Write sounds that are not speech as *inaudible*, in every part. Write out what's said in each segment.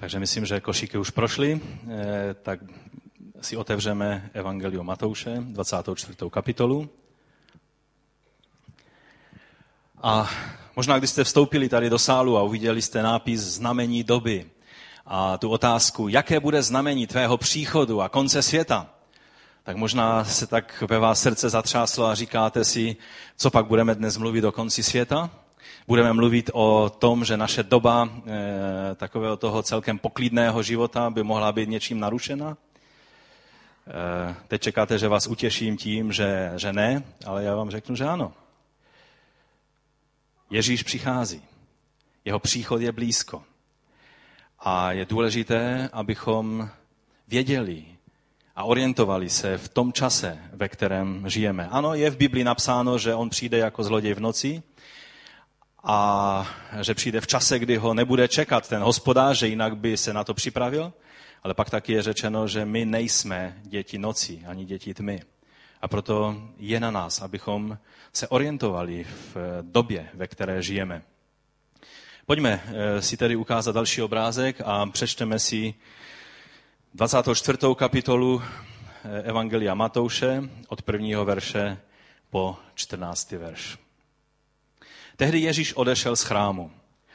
Takže myslím, že košíky už prošly, eh, tak si otevřeme Evangelium Matouše, 24. kapitolu. A možná, když jste vstoupili tady do sálu a uviděli jste nápis Znamení doby a tu otázku, jaké bude znamení tvého příchodu a konce světa, tak možná se tak ve vás srdce zatřáslo a říkáte si, co pak budeme dnes mluvit o konci světa? Budeme mluvit o tom, že naše doba e, takového toho celkem poklidného života by mohla být něčím narušena? E, teď čekáte, že vás utěším tím, že, že ne, ale já vám řeknu, že ano. Ježíš přichází. Jeho příchod je blízko. A je důležité, abychom věděli a orientovali se v tom čase, ve kterém žijeme. Ano, je v Biblii napsáno, že on přijde jako zloděj v noci a že přijde v čase, kdy ho nebude čekat ten hospodář, že jinak by se na to připravil. Ale pak taky je řečeno, že my nejsme děti noci, ani děti tmy. A proto je na nás, abychom se orientovali v době, ve které žijeme. Pojďme eh, si tedy ukázat další obrázek a přečteme si 24. kapitolu eh, Evangelia Matouše od prvního verše po 14. verš. Tehdy Ježíš odešel z chrámu.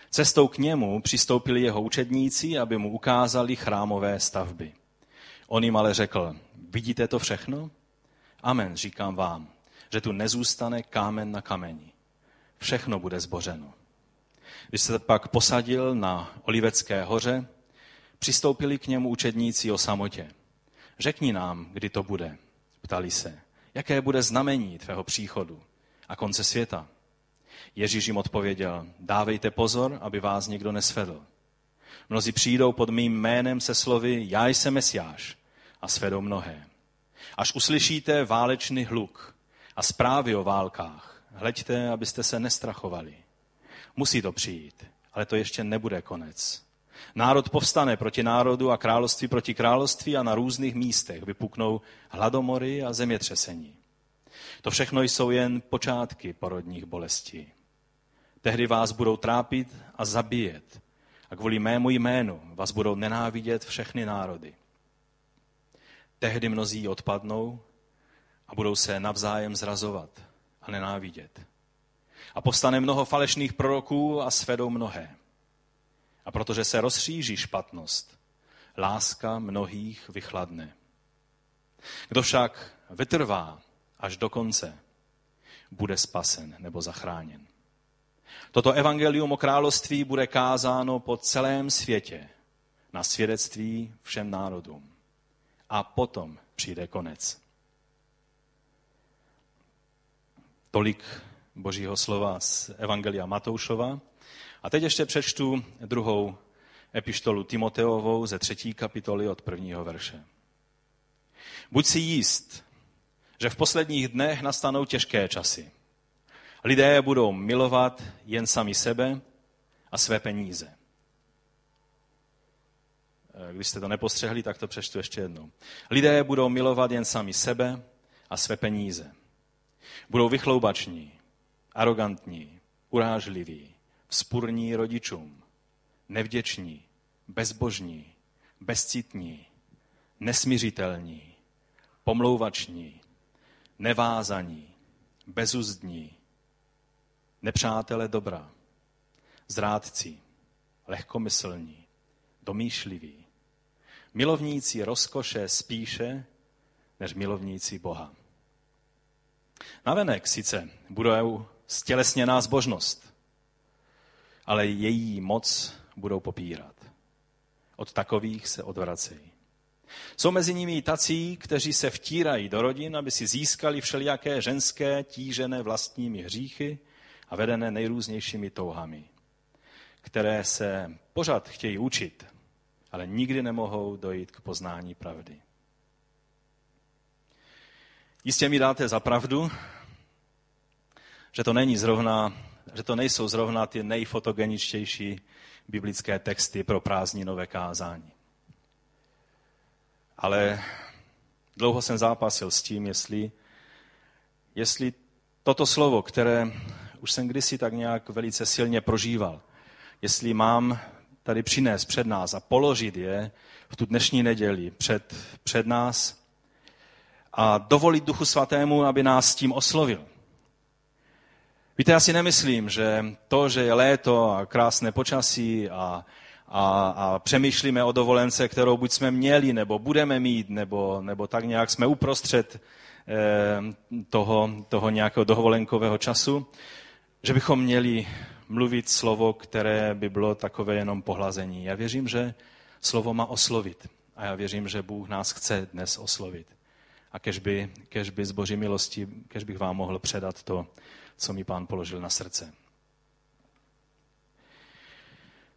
Cestou k němu přistoupili jeho učedníci, aby mu ukázali chrámové stavby. On jim ale řekl, vidíte to všechno? Amen, říkám vám, že tu nezůstane kámen na kameni. Všechno bude zbořeno. Když se pak posadil na Olivecké hoře, přistoupili k němu učedníci o samotě. Řekni nám, kdy to bude, ptali se. Jaké bude znamení tvého příchodu a konce světa? Ježíš jim odpověděl, dávejte pozor, aby vás někdo nesvedl. Mnozí přijdou pod mým jménem se slovy, já jsem Mesiáš a svedou mnohé. Až uslyšíte válečný hluk a zprávy o válkách, hleďte, abyste se nestrachovali. Musí to přijít, ale to ještě nebude konec. Národ povstane proti národu a království proti království a na různých místech vypuknou hladomory a zemětřesení. To všechno jsou jen počátky porodních bolestí. Tehdy vás budou trápit a zabíjet a kvůli mému jménu vás budou nenávidět všechny národy. Tehdy mnozí odpadnou a budou se navzájem zrazovat a nenávidět. A povstane mnoho falešných proroků a svedou mnohé. A protože se rozšíří špatnost, láska mnohých vychladne. Kdo však vytrvá až do konce, bude spasen nebo zachráněn. Toto evangelium o království bude kázáno po celém světě na svědectví všem národům. A potom přijde konec. Tolik božího slova z Evangelia Matoušova. A teď ještě přečtu druhou epištolu Timoteovou ze třetí kapitoly od prvního verše. Buď si jíst, že v posledních dnech nastanou těžké časy. Lidé budou milovat jen sami sebe a své peníze. Když jste to nepostřehli, tak to přečtu ještě jednou. Lidé budou milovat jen sami sebe a své peníze. Budou vychloubační, arrogantní, urážliví, vzpurní rodičům, nevděční, bezbožní, bezcitní, nesmiřitelní, pomlouvační, nevázaní, bezuzdní, nepřátele dobra, zrádci, lehkomyslní, domýšliví, milovníci rozkoše spíše než milovníci Boha. Navenek sice budou stělesněná zbožnost, ale její moc budou popírat. Od takových se odvracejí. Jsou mezi nimi tací, kteří se vtírají do rodin, aby si získali všelijaké ženské, tížené vlastními hříchy vedené nejrůznějšími touhami, které se pořád chtějí učit, ale nikdy nemohou dojít k poznání pravdy. Jistě mi dáte za pravdu, že to není zrovna, že to nejsou zrovna ty nejfotogeničtější biblické texty pro prázdninové kázání. Ale dlouho jsem zápasil s tím, jestli, jestli toto slovo, které už jsem kdysi tak nějak velice silně prožíval, jestli mám tady přinést před nás a položit je v tu dnešní neděli před, před nás a dovolit Duchu Svatému, aby nás tím oslovil. Víte, já si nemyslím, že to, že je léto a krásné počasí a, a, a přemýšlíme o dovolence, kterou buď jsme měli, nebo budeme mít, nebo, nebo tak nějak jsme uprostřed eh, toho, toho nějakého dovolenkového času, že bychom měli mluvit slovo, které by bylo takové jenom pohlazení. Já věřím, že slovo má oslovit. A já věřím, že Bůh nás chce dnes oslovit. A kež by, kež by z boží milosti, kež bych vám mohl předat to, co mi pán položil na srdce.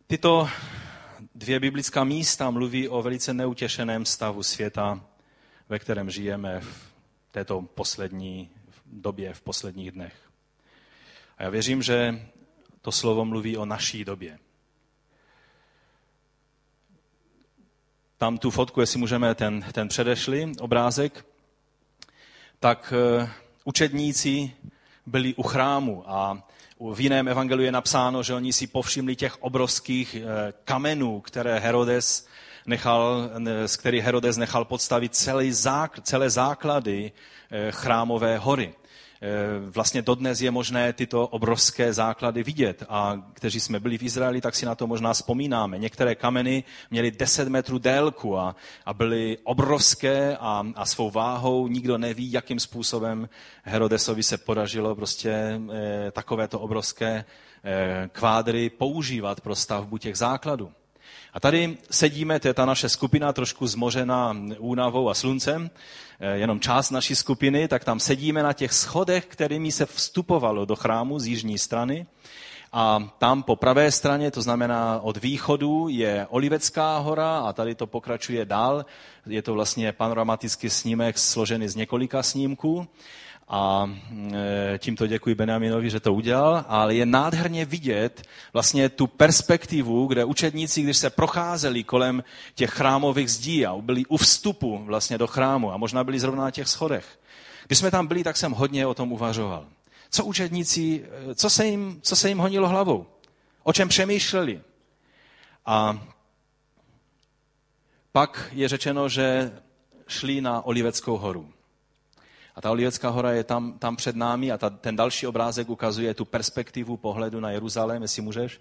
Tyto dvě biblická místa mluví o velice neutěšeném stavu světa, ve kterém žijeme v této poslední době, v posledních dnech. A já věřím, že to slovo mluví o naší době. Tam tu fotku, jestli můžeme ten, ten předešli obrázek, tak eh, učedníci byli u chrámu a v jiném evangeliu je napsáno, že oni si povšimli těch obrovských eh, kamenů, které Herodes nechal, z kterých Herodes nechal podstavit celý zák, celé základy eh, chrámové hory. Eh, vlastně dodnes je možné tyto obrovské základy vidět. A kteří jsme byli v Izraeli, tak si na to možná vzpomínáme. Některé kameny měly 10 metrů délku a, a byly obrovské a, a svou váhou nikdo neví, jakým způsobem Herodesovi se podařilo prostě eh, takovéto obrovské eh, kvádry používat pro stavbu těch základů. A tady sedíme, to je ta naše skupina, trošku zmořená únavou a sluncem, eh, jenom část naší skupiny, tak tam sedíme na těch schodech, kterými se vstupovalo do chrámu z jižní strany. A tam po pravé straně, to znamená od východu, je Olivecká hora a tady to pokračuje dál. Je to vlastně panoramatický snímek složený z několika snímků. A e, tímto děkuji Benjaminovi, že to udělal, ale je nádherně vidět vlastně tu perspektivu, kde učedníci, když se procházeli kolem těch chrámových zdí a byli u vstupu vlastně do chrámu a možná byli zrovna na těch schodech. Když jsme tam byli, tak jsem hodně o tom uvažoval. Co učedníci, e, co se jim, co se jim honilo hlavou? O čem přemýšleli? A pak je řečeno, že šli na Oliveckou horu. A ta Olivecká hora je tam, tam před námi a ta, ten další obrázek ukazuje tu perspektivu pohledu na Jeruzalém, jestli můžeš.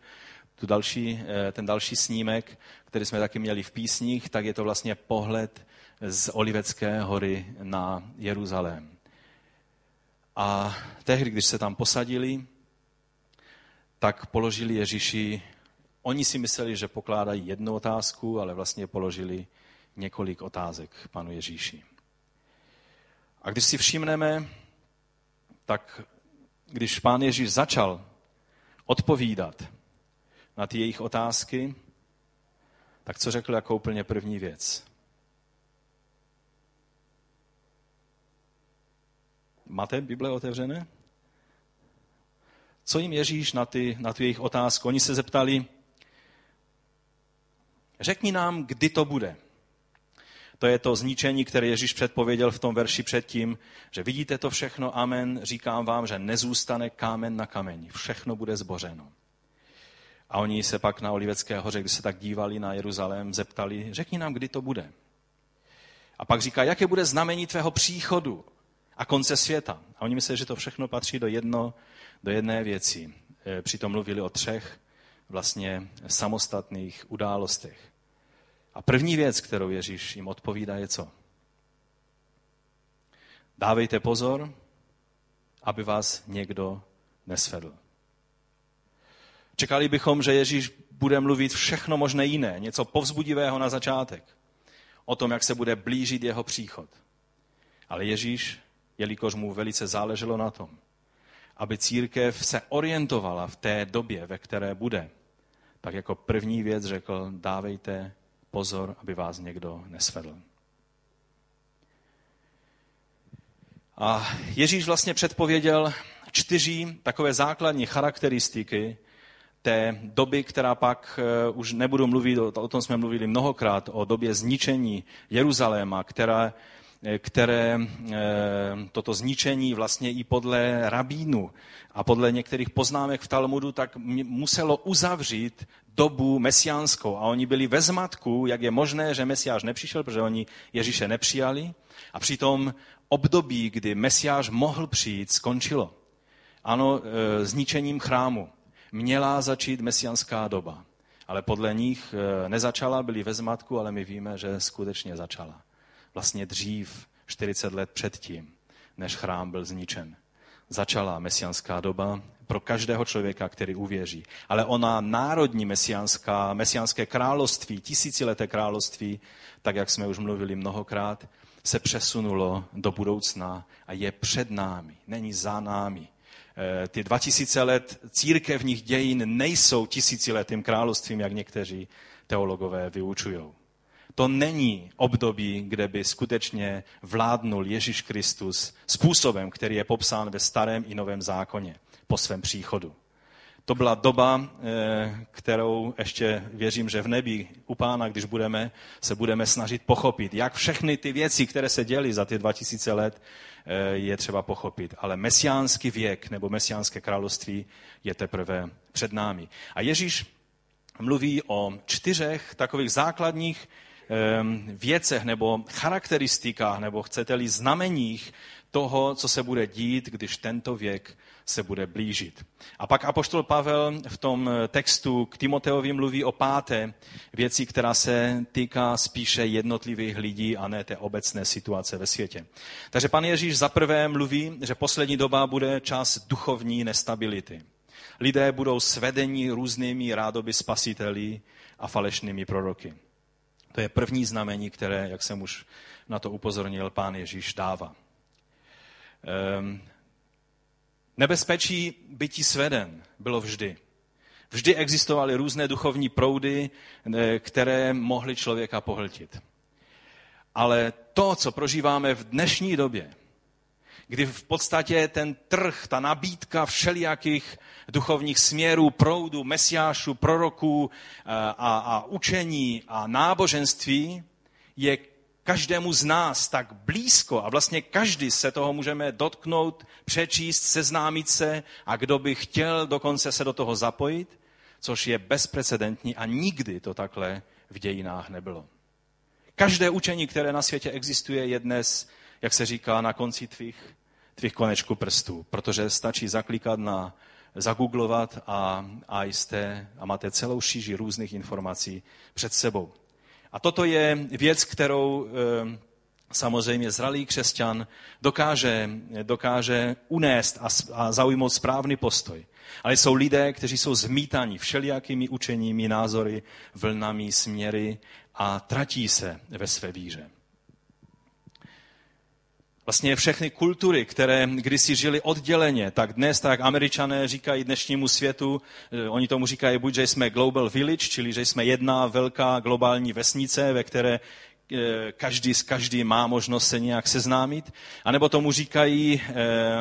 Tu další, eh, ten další snímek, který jsme taky měli v písních, tak je to vlastně pohled z Olivecké hory na Jeruzalém. A tehdy, když se tam posadili, tak položili Ježíši, oni si mysleli, že pokládají jednu otázku, ale vlastně položili několik otázek panu Ježíši. A když si všimneme, tak když pán Ježíš začal odpovídat na ty jejich otázky, tak co řekl jako úplně první věc? Máte Bible otevřené? Co jim Ježíš na, ty, na tu jejich otázku? Oni se zeptali, řekni nám, kdy to bude. To je to zničení, které Ježíš předpověděl v tom verši předtím, že vidíte to všechno, amen, říkám vám, že nezůstane kámen na kameni, všechno bude zbořeno. A oni se pak na Olivecké hoře, když se tak dívali na Jeruzalém, zeptali, řekni nám, kdy to bude. A pak říká, jaké bude znamení tvého příchodu a konce světa. A oni mysleli, že to všechno patří do, jedno, do jedné věci. E, přitom mluvili o třech vlastně samostatných událostech. A první věc, kterou Ježíš jim odpovídá, je co? Dávejte pozor, aby vás někdo nesvedl. Čekali bychom, že Ježíš bude mluvit všechno možné jiné, něco povzbudivého na začátek. O tom, jak se bude blížit jeho příchod. Ale Ježíš, jelikož mu velice záleželo na tom, aby církev se orientovala v té době, ve které bude, tak jako první věc řekl, dávejte pozor, aby vás někdo nesvedl. A Ježíš vlastně předpověděl čtyři takové základní charakteristiky té doby, která pak eh, už nebudu mluvit, o tom jsme mluvili mnohokrát, o době zničení Jeruzaléma, která, které toto zničení vlastně i podle rabínu a podle některých poznámek v Talmudu, tak muselo uzavřít dobu mesiánskou. A oni byli ve zmatku, jak je možné, že mesiáš nepřišel, protože oni Ježíše nepřijali. A přitom období, kdy mesiáš mohl přijít, skončilo. Ano, e, zničením chrámu. Měla začít mesianská doba. Ale podle nich nezačala, byli ve zmatku, ale my víme, že skutečně začala. Vlastně dřív, 40 let předtím, než chrám byl zničen. Začala mesianská doba pro každého člověka, který uvěří. Ale ona národní mesianská, mesianské království, tisícileté království, tak jak jsme už mluvili mnohokrát, se přesunulo do budoucna a je před námi, není za námi. Eh, ty 2000 let církevních dějin nejsou tisíciletým královstvím, jak někteří teologové vyučují. To není období, kde by skutečně vládnul Ježíš Kristus způsobem, který je popsán ve starém i novém zákoně po svém příchodu. To byla doba, eh, kterou ještě věřím, že v nebi u pána, když budeme, se budeme snažit pochopit, jak všechny ty věci, které se děly za ty 2000 let, eh, je třeba pochopit. Ale mesiánský věk nebo mesiánské království je teprve před námi. A Ježíš mluví o čtyřech takových základních věcech nebo charakteristikách, nebo chcete-li znameních toho, co se bude dít, když tento věk se bude blížit. A pak apoštol Pavel v tom textu k Timoteovi mluví o páté věci, která se týká spíše jednotlivých lidí a ne té obecné situace ve světě. Takže pan Ježíš za prvé mluví, že poslední doba bude čas duchovní nestability. Lidé budou svedeni různými rádoby spasiteli a falešnými proroky. To je první znamení, které, jak jsem už na to upozornil, pán Ježíš dává. Um, Nebezpečí bytí sveden bylo vždy. Vždy existovaly různé duchovní proudy, eh, které mohly člověka pohltit. Ale to, co prožíváme v dnešní době, kdy v podstatě ten trh, ta nabídka všelijakých duchovních směrů, proudů, mesiášů, proroků eh, a, a učení a náboženství je každému z nás tak blízko a vlastně každý se toho můžeme dotknout, přečíst, seznámit se a kdo by chtěl dokonce se do toho zapojit, což je bezprecedentní a nikdy to takhle v dějinách nebylo. Každé učení, které na světě existuje, je dnes, jak se říká, na konci tvých, tvých konečků prstů, protože stačí zaklikat na zagooglovat a, a jste a máte celou šíži různých informací před sebou. A toto je věc, kterou eh, samozřejmě zralý křesťan dokáže, dokáže unést a, a zaujmout správný postoj. Ale jsou lidé, kteří jsou zmítaní všelijakými učeními, názory, vlnami, směry a tratí se ve své víře. Vlastně všechny kultury, které kdysi žili odděleně, tak dnes, tak američané říkají dnešnímu světu, eh, oni tomu říkají buď, že jsme global village, čili že jsme jedna velká globální vesnice, ve které eh, každý s každým má možnost se nějak seznámit, anebo tomu říkají, eh,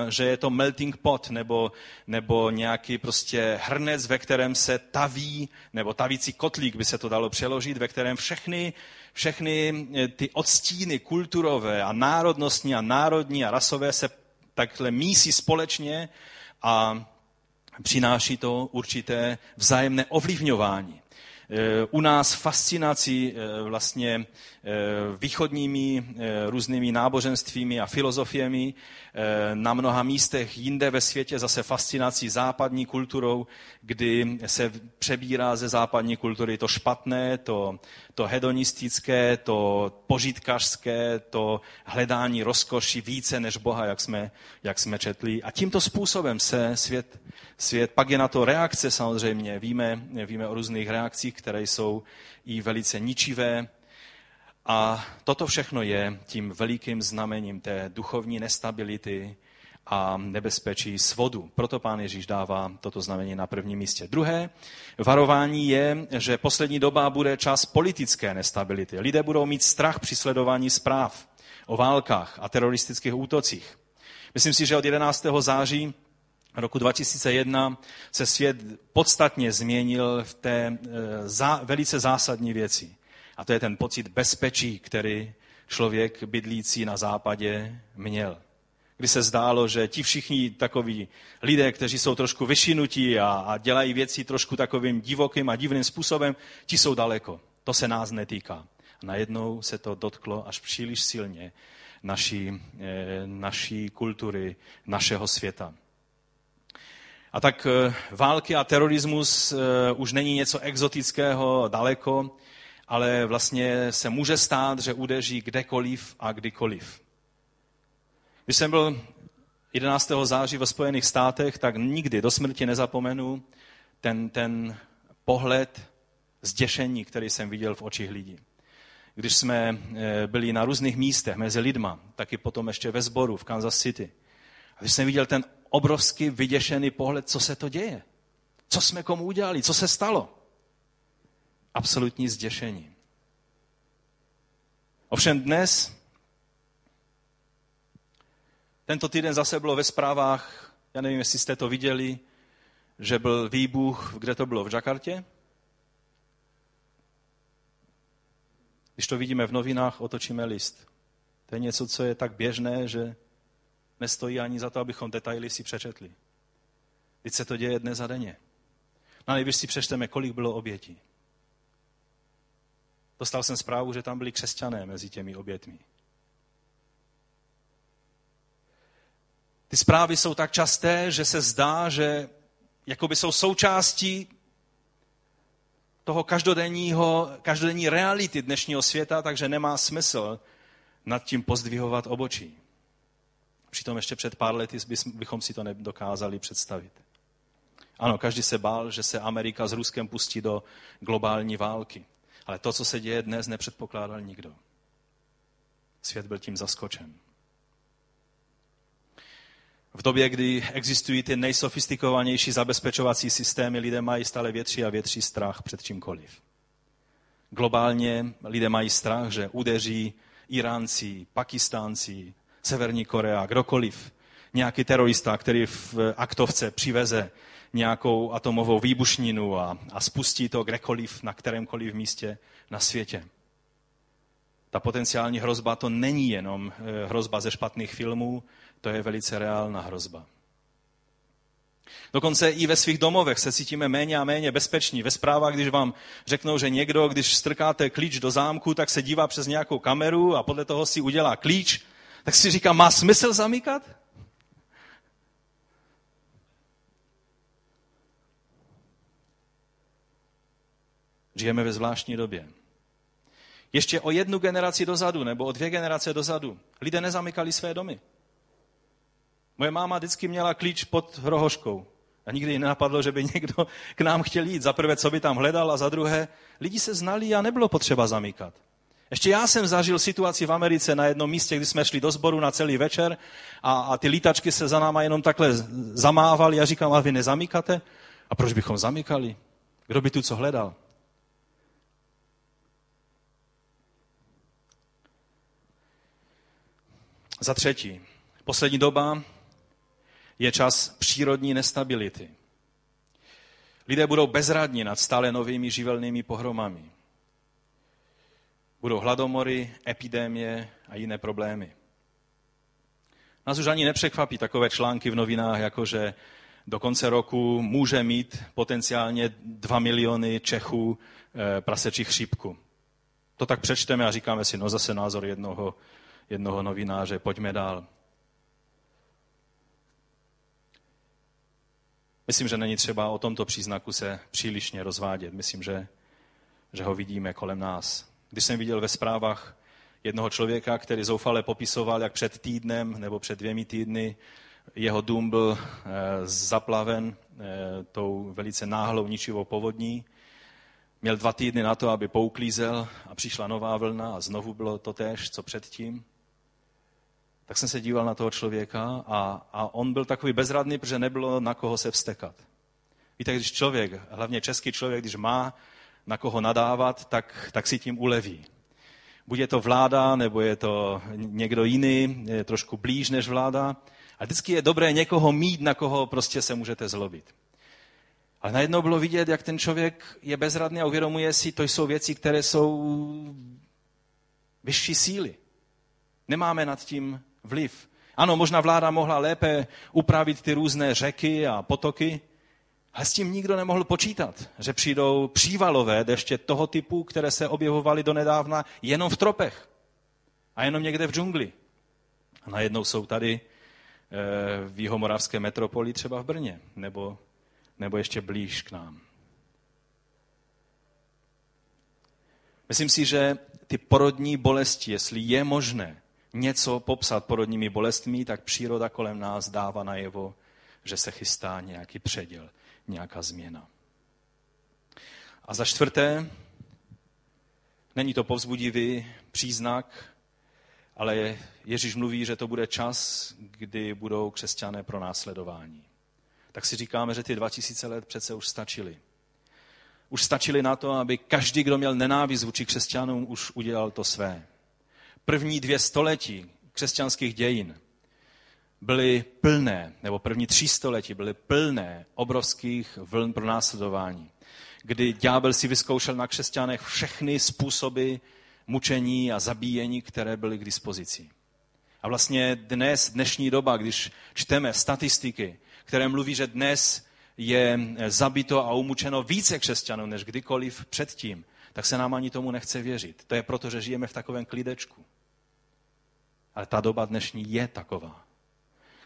že je to melting pot, nebo, nebo nějaký prostě hrnec, ve kterém se taví, nebo tavící kotlík by se to dalo přeložit, ve kterém všechny všechny eh, ty odstíny kulturové a národnostní a národní a rasové se takhle mísí společně a přináší to určité vzájemné ovlivňování. Eh, u nás fascinací eh, vlastně východními různými náboženstvími a filozofiemi Eh, na mnoha místech jinde ve světě zase fascinací západní kulturou, kdy se přebírá ze západní kultury to špatné, to, to hedonistické, to požitkařské, to hledání rozkoší více než Boha, jak jsme, jak jsme četli. A tímto způsobem se svět, svět, pak je na to reakce samozřejmě, víme, víme o různých reakcích, které jsou i velice ničivé, a toto všechno je tím velikým znamením té duchovní nestability a nebezpečí svodu. Proto pán Ježíš dává toto znamení na prvním místě. Druhé varování je, že poslední doba bude čas politické nestability. Lidé budou mít strach při sledování zpráv o válkách a teroristických útocích. Myslím si, že od 11. září roku 2001 se svět podstatně změnil v té e, velice zásadní věci. A to je ten pocit bezpečí, který člověk bydlící na západě měl. Kdy se zdálo, že ti všichni takoví lidé, kteří jsou trošku vyšinutí a, a dělají věci trošku takovým divokým a divným způsobem, ti jsou daleko. To se nás netýká. A najednou se to dotklo až příliš silně naší, eh, naší kultury, našeho světa. A tak eh, války a terorismus eh, už není něco exotického daleko, ale vlastně se může stát, že udeří kdekoliv a kdykoliv. Když jsem byl 11. září ve Spojených státech, tak nikdy do smrti nezapomenu ten, ten pohled zděšení, který jsem viděl v očích lidí. Když jsme eh, byli na různých místech mezi lidma, taky potom ještě ve sboru v Kansas City, a když jsem viděl ten obrovský vyděšený pohled, co se to děje. Co jsme komu udělali, co se stalo. Absolutní zděšení. Ovšem dnes, tento týden zase bylo ve zprávách, já nevím, jestli jste to viděli, že byl výbuch, kde to bylo, v Jakartě? Když to vidíme v novinách, otočíme list. To je něco, co je tak běžné, že nestojí ani za to, abychom detaily si přečetli. Teď se to děje dnes a denně. Na nejvíc si přečteme, kolik bylo obětí. Dostal jsem zprávu, že tam byli křesťané mezi těmi obětmi. Ty zprávy jsou tak časté, že se zdá, že jakoby jsou součástí toho každodenního, každodenní reality dnešního světa, takže nemá smysl nad tím pozdvihovat obočí. Přitom ještě před pár lety bychom si to nedokázali představit. Ano, každý se bál, že se Amerika s Ruskem pustí do globální války. Ale to, co se děje dnes, nepředpokládal nikdo. Svět byl tím zaskočen. V době, kdy existují ty nejsofistikovanější zabezpečovací systémy, lidé mají stále větší a větší strach před čímkoliv. Globálně lidé mají strach, že udeří Iránci, Pakistánci, Severní Korea, kdokoliv, nějaký terorista, který v aktovce přiveze nějakou atomovou výbušninu a, a spustí to kdekoliv, na kterémkoliv místě na světě. Ta potenciální hrozba to není jenom eh, hrozba ze špatných filmů, to je velice reálná hrozba. Dokonce i ve svých domovech se cítíme méně a méně bezpeční. Ve zprávách, když vám řeknou, že někdo, když strkáte klíč do zámku, tak se dívá přes nějakou kameru a podle toho si udělá klíč, tak si říká, má smysl zamykat? Žijeme ve zvláštní době. Ještě o jednu generaci dozadu, nebo o dvě generace dozadu, lidé nezamykali své domy. Moje máma vždycky měla klíč pod rohoškou. A nikdy ji nenapadlo, že by někdo k nám chtěl jít. Za prvé, co by tam hledal, a za druhé, lidi se znali a nebylo potřeba zamykat. Ještě já jsem zažil situaci v Americe na jednom místě, kdy jsme šli do sboru na celý večer a, a ty lítačky se za náma jenom takhle zamávaly. Já říkám, ale vy nezamykáte? A proč bychom zamykali? Kdo by tu co hledal? Za třetí, poslední doba je čas přírodní nestability. Lidé budou bezradní nad stále novými živelnými pohromami. Budou hladomory, epidémie a jiné problémy. Nás už ani nepřekvapí takové články v novinách, jako že do konce roku může mít potenciálně 2 miliony Čechů eh, prasečí chřipku. To tak přečteme a říkáme si, no zase názor jednoho, jednoho novináře, pojďme dál. Myslím, že není třeba o tomto příznaku se přílišně rozvádět. Myslím, že, že ho vidíme kolem nás. Když jsem viděl ve zprávách jednoho člověka, který zoufale popisoval, jak před týdnem nebo před dvěmi týdny jeho dům byl eh, zaplaven eh, tou velice náhlou ničivou povodní. Měl dva týdny na to, aby pouklízel a přišla nová vlna a znovu bylo to též, co předtím. Tak jsem se díval na toho člověka a, a on byl takový bezradný, protože nebylo na koho se vstekat. Víte, když člověk, hlavně český člověk, když má na koho nadávat, tak, tak si tím uleví. Buď je to vláda, nebo je to někdo jiný, je trošku blíž než vláda. A vždycky je dobré někoho mít, na koho prostě se můžete zlobit. Ale najednou bylo vidět, jak ten člověk je bezradný a uvědomuje si, to jsou věci, které jsou vyšší síly. Nemáme nad tím vliv. Ano, možná vláda mohla lépe upravit ty různé řeky a potoky, ale s tím nikdo nemohl počítat, že přijdou přívalové deště toho typu, které se objevovaly donedávna jenom v tropech a jenom někde v džungli. A najednou jsou tady eh, v jihomoravské metropoli, třeba v Brně, nebo, nebo ještě blíž k nám. Myslím si, že ty porodní bolesti, jestli je možné něco popsat porodními bolestmi, tak příroda kolem nás dává najevo, že se chystá nějaký předěl, nějaká změna. A za čtvrté, není to povzbudivý příznak, ale Ježíš mluví, že to bude čas, kdy budou křesťané pro následování. Tak si říkáme, že ty 2000 let přece už stačily. Už stačily na to, aby každý, kdo měl nenávist vůči křesťanům, už udělal to své. První dvě století křesťanských dějin byly plné, nebo první tři století byly plné obrovských vln pro následování, kdy ďábel si vyzkoušel na křesťanech všechny způsoby mučení a zabíjení, které byly k dispozici. A vlastně dnes, dnešní doba, když čteme statistiky, které mluví, že dnes je zabito a umučeno více křesťanů než kdykoliv předtím, tak se nám ani tomu nechce věřit. To je proto, že žijeme v takovém klidečku. Ale ta doba dnešní je taková.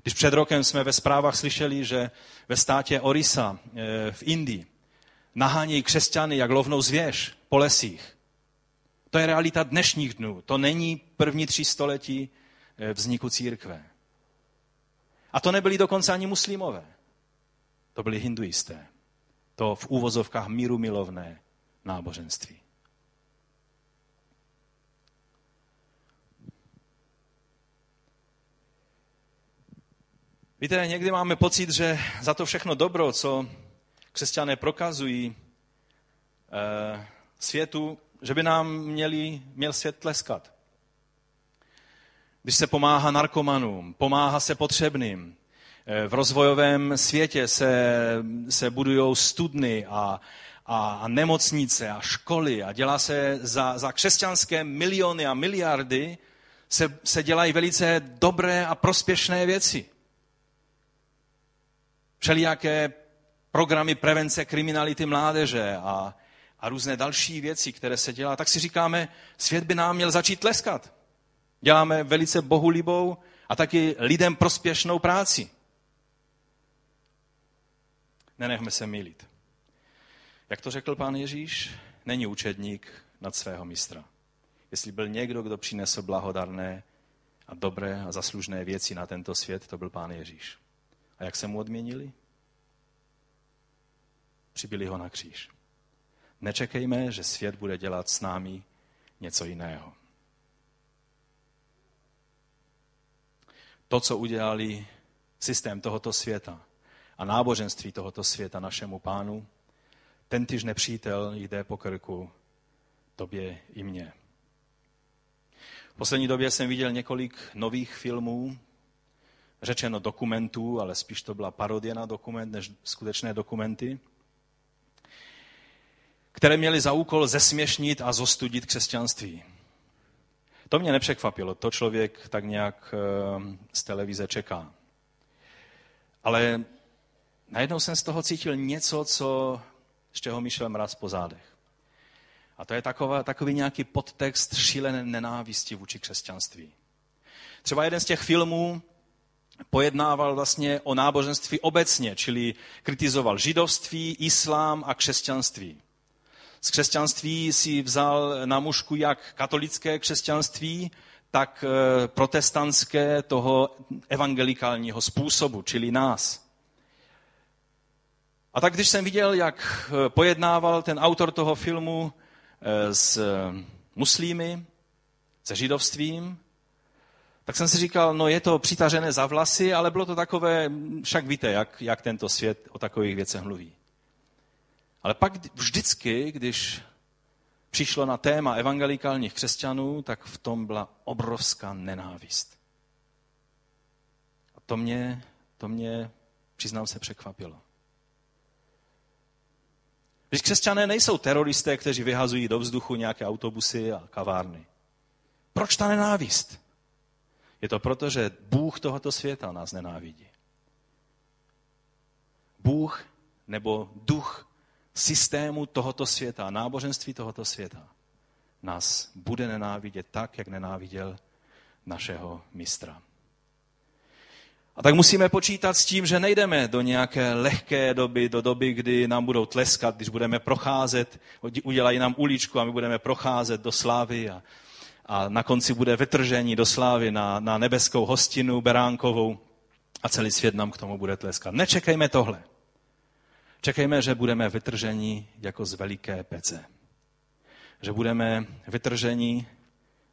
Když před rokem jsme ve zprávách slyšeli, že ve státě Orisa eh, v Indii nahání křesťany jak lovnou zvěř po lesích. To je realita dnešních dnů. To není první tři století eh, vzniku církve. A to nebyli dokonce ani muslimové. To byli hinduisté. To v úvozovkách míru milovné náboženství. Víte, někdy máme pocit, že za to všechno dobro, co křesťané prokazují eh, světu, že by nám měli, měl svět tleskat. Když se pomáhá narkomanům, pomáhá se potřebným, eh, v rozvojovém světě se, se budují studny a, a, a nemocnice a školy a dělá se za, za křesťanské miliony a miliardy, se, se dělají velice dobré a prospěšné věci všelijaké programy prevence kriminality mládeže a, a různé další věci, které se dělá, tak si říkáme, svět by nám měl začít tleskat. Děláme velice bohulibou a taky lidem prospěšnou práci. Nenechme se milit. Jak to řekl pán Ježíš, není učedník nad svého mistra. Jestli byl někdo, kdo přinesl blahodarné a dobré a zaslužné věci na tento svět, to byl pán Ježíš. A jak se mu odměnili? Přibili ho na kříž. Nečekejme, že svět bude dělat s námi něco jiného. To, co udělali systém tohoto světa a náboženství tohoto světa našemu pánu, ten tyž nepřítel jde po krku tobě i mně. V poslední době jsem viděl několik nových filmů, řečeno dokumentů, ale spíš to byla parodie na dokument než skutečné dokumenty, které měly za úkol zesměšnit a zostudit křesťanství. To mě nepřekvapilo, to člověk tak nějak eh, z televize čeká. Ale najednou jsem z toho cítil něco, co, z čeho mi šel mraz po zádech. A to je taková, takový nějaký podtext šílené nenávisti vůči křesťanství. Třeba jeden z těch filmů pojednával vlastně o náboženství obecně, čili kritizoval židovství, islám a křesťanství. Z křesťanství si vzal na mužku jak katolické křesťanství, tak eh, protestantské toho evangelikálního způsobu, čili nás. A tak když jsem viděl, jak eh, pojednával ten autor toho filmu eh, s muslímy, se židovstvím, tak jsem si říkal, no je to přitažené za vlasy, ale bylo to takové, však víte, jak, jak tento svět o takových věcech mluví. Ale pak vždycky, když přišlo na téma evangelikálních křesťanů, tak v tom byla obrovská nenávist. A to mě, to mě přiznám se, překvapilo. Když křesťané nejsou teroristé, kteří vyhazují do vzduchu nějaké autobusy a kavárny. Proč ta nenávist? Je to proto, že Bůh tohoto světa nás nenávidí. Bůh nebo duch systému tohoto světa, náboženství tohoto světa nás bude nenávidět tak, jak nenáviděl našeho mistra. A tak musíme počítat s tím, že nejdeme do nějaké lehké doby, do doby, kdy nám budou tleskat, když budeme procházet, udělají nám uličku a my budeme procházet do slávy a, a na konci bude vytržení do slávy na, na nebeskou hostinu beránkovou a celý svět nám k tomu bude tleskat. Nečekejme tohle. Čekejme, že budeme vytrženi jako z veliké pece. Že budeme vytrženi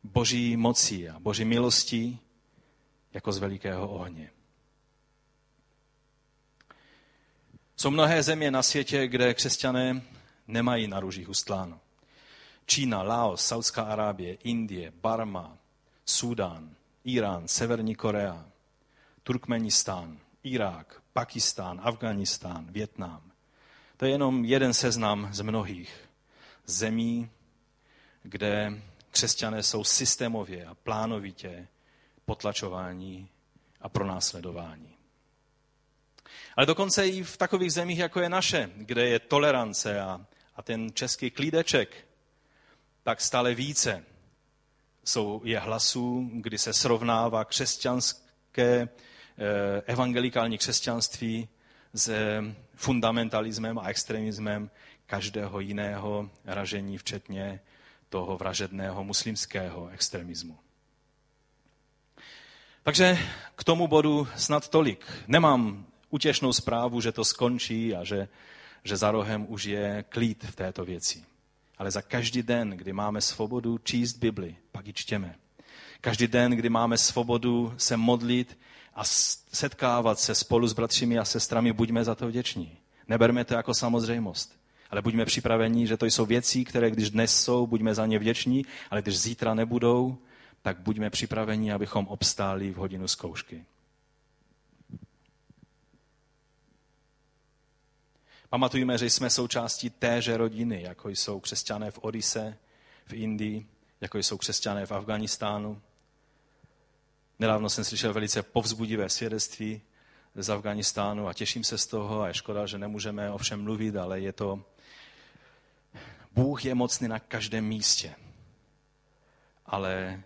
boží mocí a boží milostí jako z velikého ohně. Jsou mnohé země na světě, kde křesťané nemají na růžích ustláno. Čína, Laos, Saudská Arábie, Indie, Barma, Súdán, Irán, Severní Korea, Turkmenistán, Irák, Pakistán, Afganistán, Větnam. To je jenom jeden seznam z mnohých zemí, kde křesťané jsou systémově a plánovitě potlačování a pronásledování. Ale dokonce i v takových zemích, jako je naše, kde je tolerance a, a ten český klídeček, tak stále více jsou, je hlasů, kdy se srovnává křesťanské, eh, evangelikální křesťanství s fundamentalismem a extremismem každého jiného ražení, včetně toho vražedného muslimského extremismu. Takže k tomu bodu snad tolik. Nemám utěšnou zprávu, že to skončí a že, že za rohem už je klid v této věci. Ale za každý den, kdy máme svobodu číst Bibli, pak ji čtěme. Každý den, kdy máme svobodu se modlit a setkávat se spolu s bratřími a sestrami, buďme za to vděční. Neberme to jako samozřejmost. Ale buďme připraveni, že to jsou věci, které když dnes jsou, buďme za ně vděční, ale když zítra nebudou, tak buďme připraveni, abychom obstáli v hodinu zkoušky. Pamatujme, že jsme součástí téže rodiny, jako jsou křesťané v Orise, v Indii, jako jsou křesťané v Afganistánu. Nedávno jsem slyšel velice povzbudivé svědectví z Afganistánu a těším se z toho a je škoda, že nemůžeme o všem mluvit, ale je to... Bůh je mocný na každém místě, ale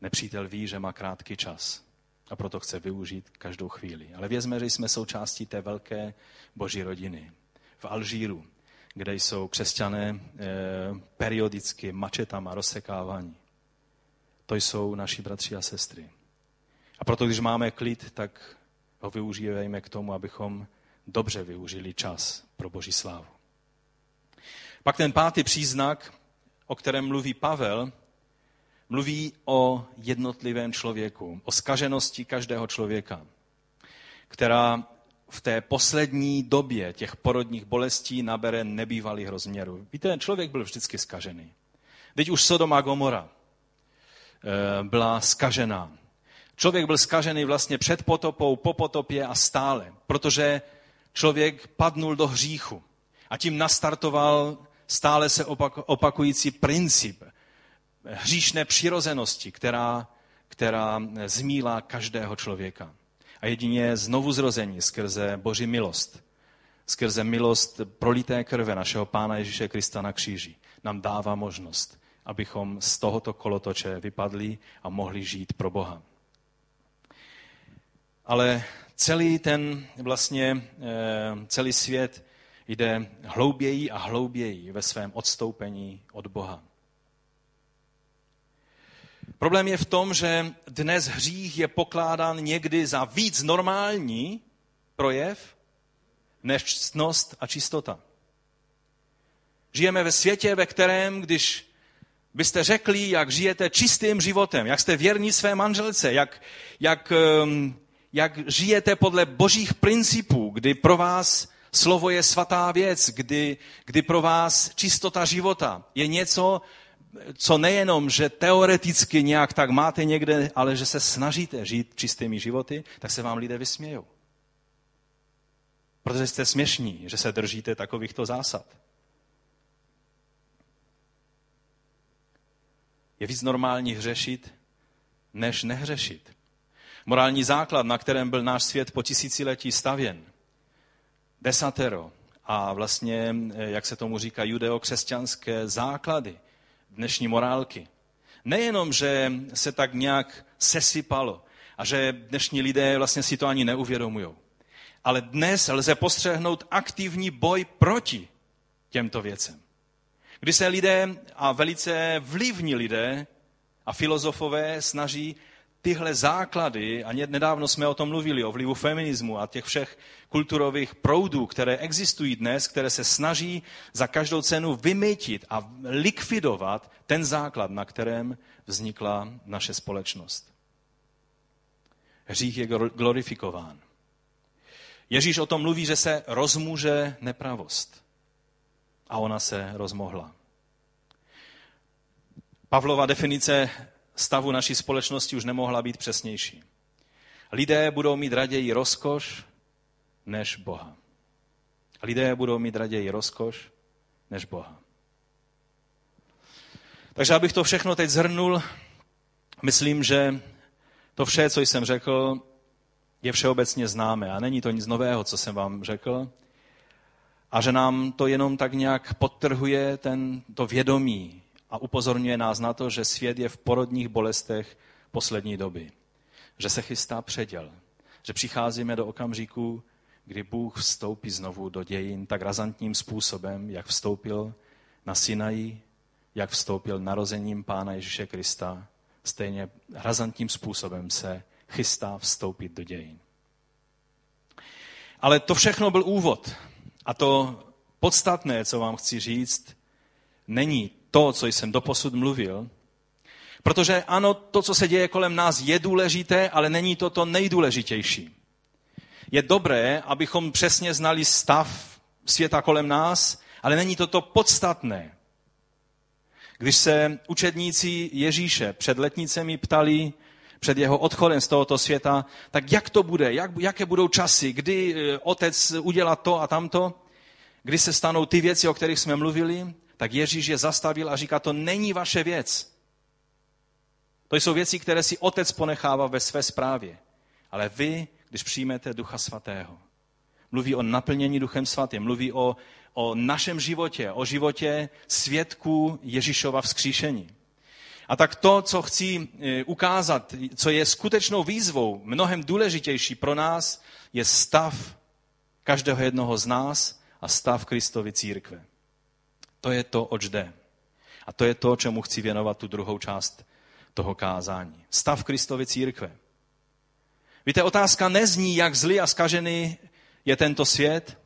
nepřítel ví, že má krátký čas a proto chce využít každou chvíli. Ale vězme, že jsme součástí té velké boží rodiny v Alžíru, kde jsou křesťané eh, periodicky mačetama rozsekáváni. To jsou naši bratři a sestry. A proto, když máme klid, tak ho využívejme k tomu, abychom dobře využili čas pro Boží slávu. Pak ten pátý příznak, o kterém mluví Pavel, mluví o jednotlivém člověku, o skaženosti každého člověka, která v té poslední době těch porodních bolestí nabere nebývalých rozměrů. Víte, člověk byl vždycky skažený. Teď už Sodoma Gomora eh, byla skažená. Člověk byl skažený vlastně před potopou, po potopě a stále, protože člověk padnul do hříchu a tím nastartoval stále se opakující princip hříšné přirozenosti, která, která zmílá každého člověka a jedině znovu zrození skrze Boží milost, skrze milost prolité krve našeho Pána Ježíše Krista na kříži, nám dává možnost, abychom z tohoto kolotoče vypadli a mohli žít pro Boha. Ale celý ten vlastně, eh, celý svět jde hlouběji a hlouběji ve svém odstoupení od Boha. Problém je v tom, že dnes hřích je pokládán někdy za víc normální projev než ctnost a čistota. Žijeme ve světě, ve kterém, když byste řekli, jak žijete čistým životem, jak jste věrní své manželce, jak, jak, um, jak žijete podle božích principů, kdy pro vás slovo je svatá věc, kdy, kdy pro vás čistota života je něco, co nejenom, že teoreticky nějak tak máte někde, ale že se snažíte žít čistými životy, tak se vám lidé vysmějou. Protože jste směšní, že se držíte takovýchto zásad. Je víc normální hřešit, než nehřešit. Morální základ, na kterém byl náš svět po tisíciletí stavěn. Desatero a vlastně, jak se tomu říká, judeo-křesťanské základy dnešní morálky. Nejenom, že se tak nějak sesypalo a že dnešní lidé vlastně si to ani neuvědomují, ale dnes lze postřehnout aktivní boj proti těmto věcem. Kdy se lidé a velice vlivní lidé a filozofové snaží tyhle základy, a nedávno jsme o tom mluvili, o vlivu feminismu a těch všech kulturových proudů, které existují dnes, které se snaží za každou cenu vymytit a likvidovat ten základ, na kterém vznikla naše společnost. Hřích je glorifikován. Ježíš o tom mluví, že se rozmůže nepravost. A ona se rozmohla. Pavlova definice stavu naší společnosti už nemohla být přesnější. Lidé budou mít raději rozkoš než Boha. Lidé budou mít raději rozkoš než Boha. Takže abych to všechno teď zhrnul, myslím, že to vše, co jsem řekl, je všeobecně známé a není to nic nového, co jsem vám řekl. A že nám to jenom tak nějak podtrhuje ten, to vědomí a upozorňuje nás na to, že svět je v porodních bolestech poslední doby. Že se chystá předěl. Že přicházíme do okamžiku, kdy Bůh vstoupí znovu do dějin tak razantním způsobem, jak vstoupil na Sinaji, jak vstoupil narozením Pána Ježíše Krista, stejně razantním způsobem se chystá vstoupit do dějin. Ale to všechno byl úvod. A to podstatné, co vám chci říct, není to, co jsem doposud mluvil, protože ano, to, co se děje kolem nás, je důležité, ale není to to nejdůležitější. Je dobré, abychom přesně znali stav světa kolem nás, ale není to to podstatné. Když se učedníci Ježíše před letnicemi ptali, před jeho odchodem z tohoto světa, tak jak to bude, jak, jaké budou časy, kdy eh, otec udělá to a tamto, kdy se stanou ty věci, o kterých jsme mluvili, tak Ježíš je zastavil a říká, to není vaše věc. To jsou věci, které si otec ponechává ve své zprávě. Ale vy, když přijmete Ducha Svatého, mluví o naplnění Duchem Svatým, mluví o, o našem životě, o životě svědků Ježíšova vzkříšení. A tak to, co chci e, ukázat, co je skutečnou výzvou, mnohem důležitější pro nás, je stav každého jednoho z nás a stav Kristovy církve. To je to, oč jde. A to je to, čemu chci věnovat tu druhou část toho kázání. Stav Kristovy církve. Víte, otázka nezní, jak zlý a skažený je tento svět,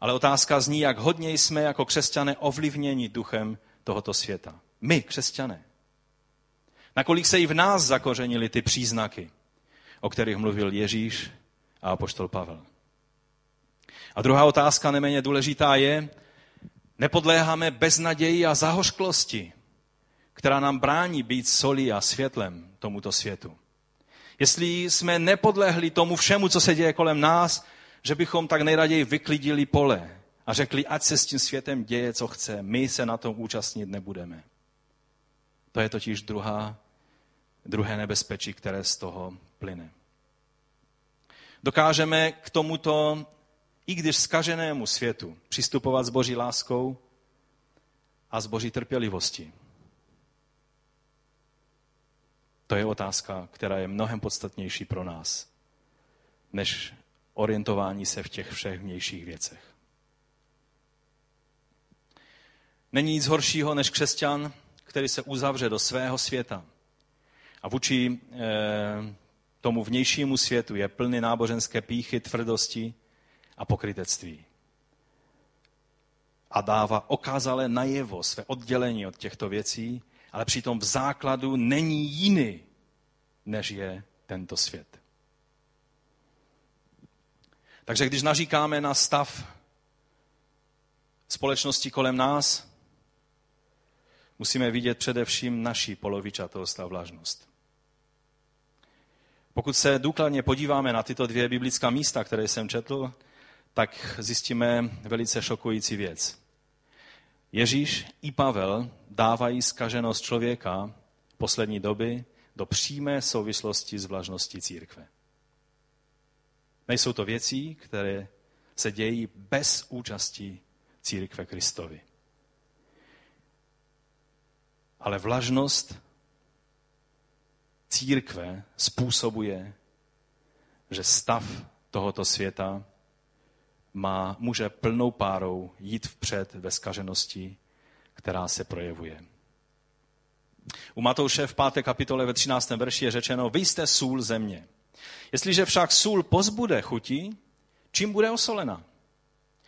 ale otázka zní, jak hodně jsme jako křesťané ovlivněni duchem tohoto světa. My, křesťané. Nakolik se i v nás zakořenily ty příznaky, o kterých mluvil Ježíš a apoštol Pavel. A druhá otázka, neméně důležitá, je, nepodléháme beznaději a zahořklosti, která nám brání být solí a světlem tomuto světu. Jestli jsme nepodlehli tomu všemu, co se děje kolem nás, že bychom tak nejraději vyklidili pole a řekli, ať se s tím světem děje, co chce, my se na tom účastnit nebudeme. To je totiž druhá, druhé nebezpečí, které z toho plyne. Dokážeme k tomuto, i když skaženému světu, přistupovat s boží láskou a s boží trpělivostí. To je otázka, která je mnohem podstatnější pro nás, než orientování se v těch všech vnějších věcech. Není nic horšího než křesťan, který se uzavře do svého světa a vůči e, tomu vnějšímu světu je plný náboženské píchy, tvrdosti a pokrytectví. A dává okázale najevo své oddělení od těchto věcí, ale přitom v základu není jiný, než je tento svět. Takže když naříkáme na stav společnosti kolem nás, musíme vidět především naší polovičatost a vlažnost. Pokud se důkladně podíváme na tyto dvě biblická místa, které jsem četl, tak zjistíme velice šokující věc. Ježíš i Pavel dávají zkaženost člověka poslední doby do přímé souvislosti s vlažností církve. Nejsou to věci, které se dějí bez účasti církve Kristovi. Ale vlažnost církve způsobuje, že stav tohoto světa má, může plnou párou jít vpřed ve skaženosti, která se projevuje. U Matouše v 5. kapitole ve 13. verši je řečeno, vy jste sůl země. Jestliže však sůl pozbude chutí, čím bude osolena?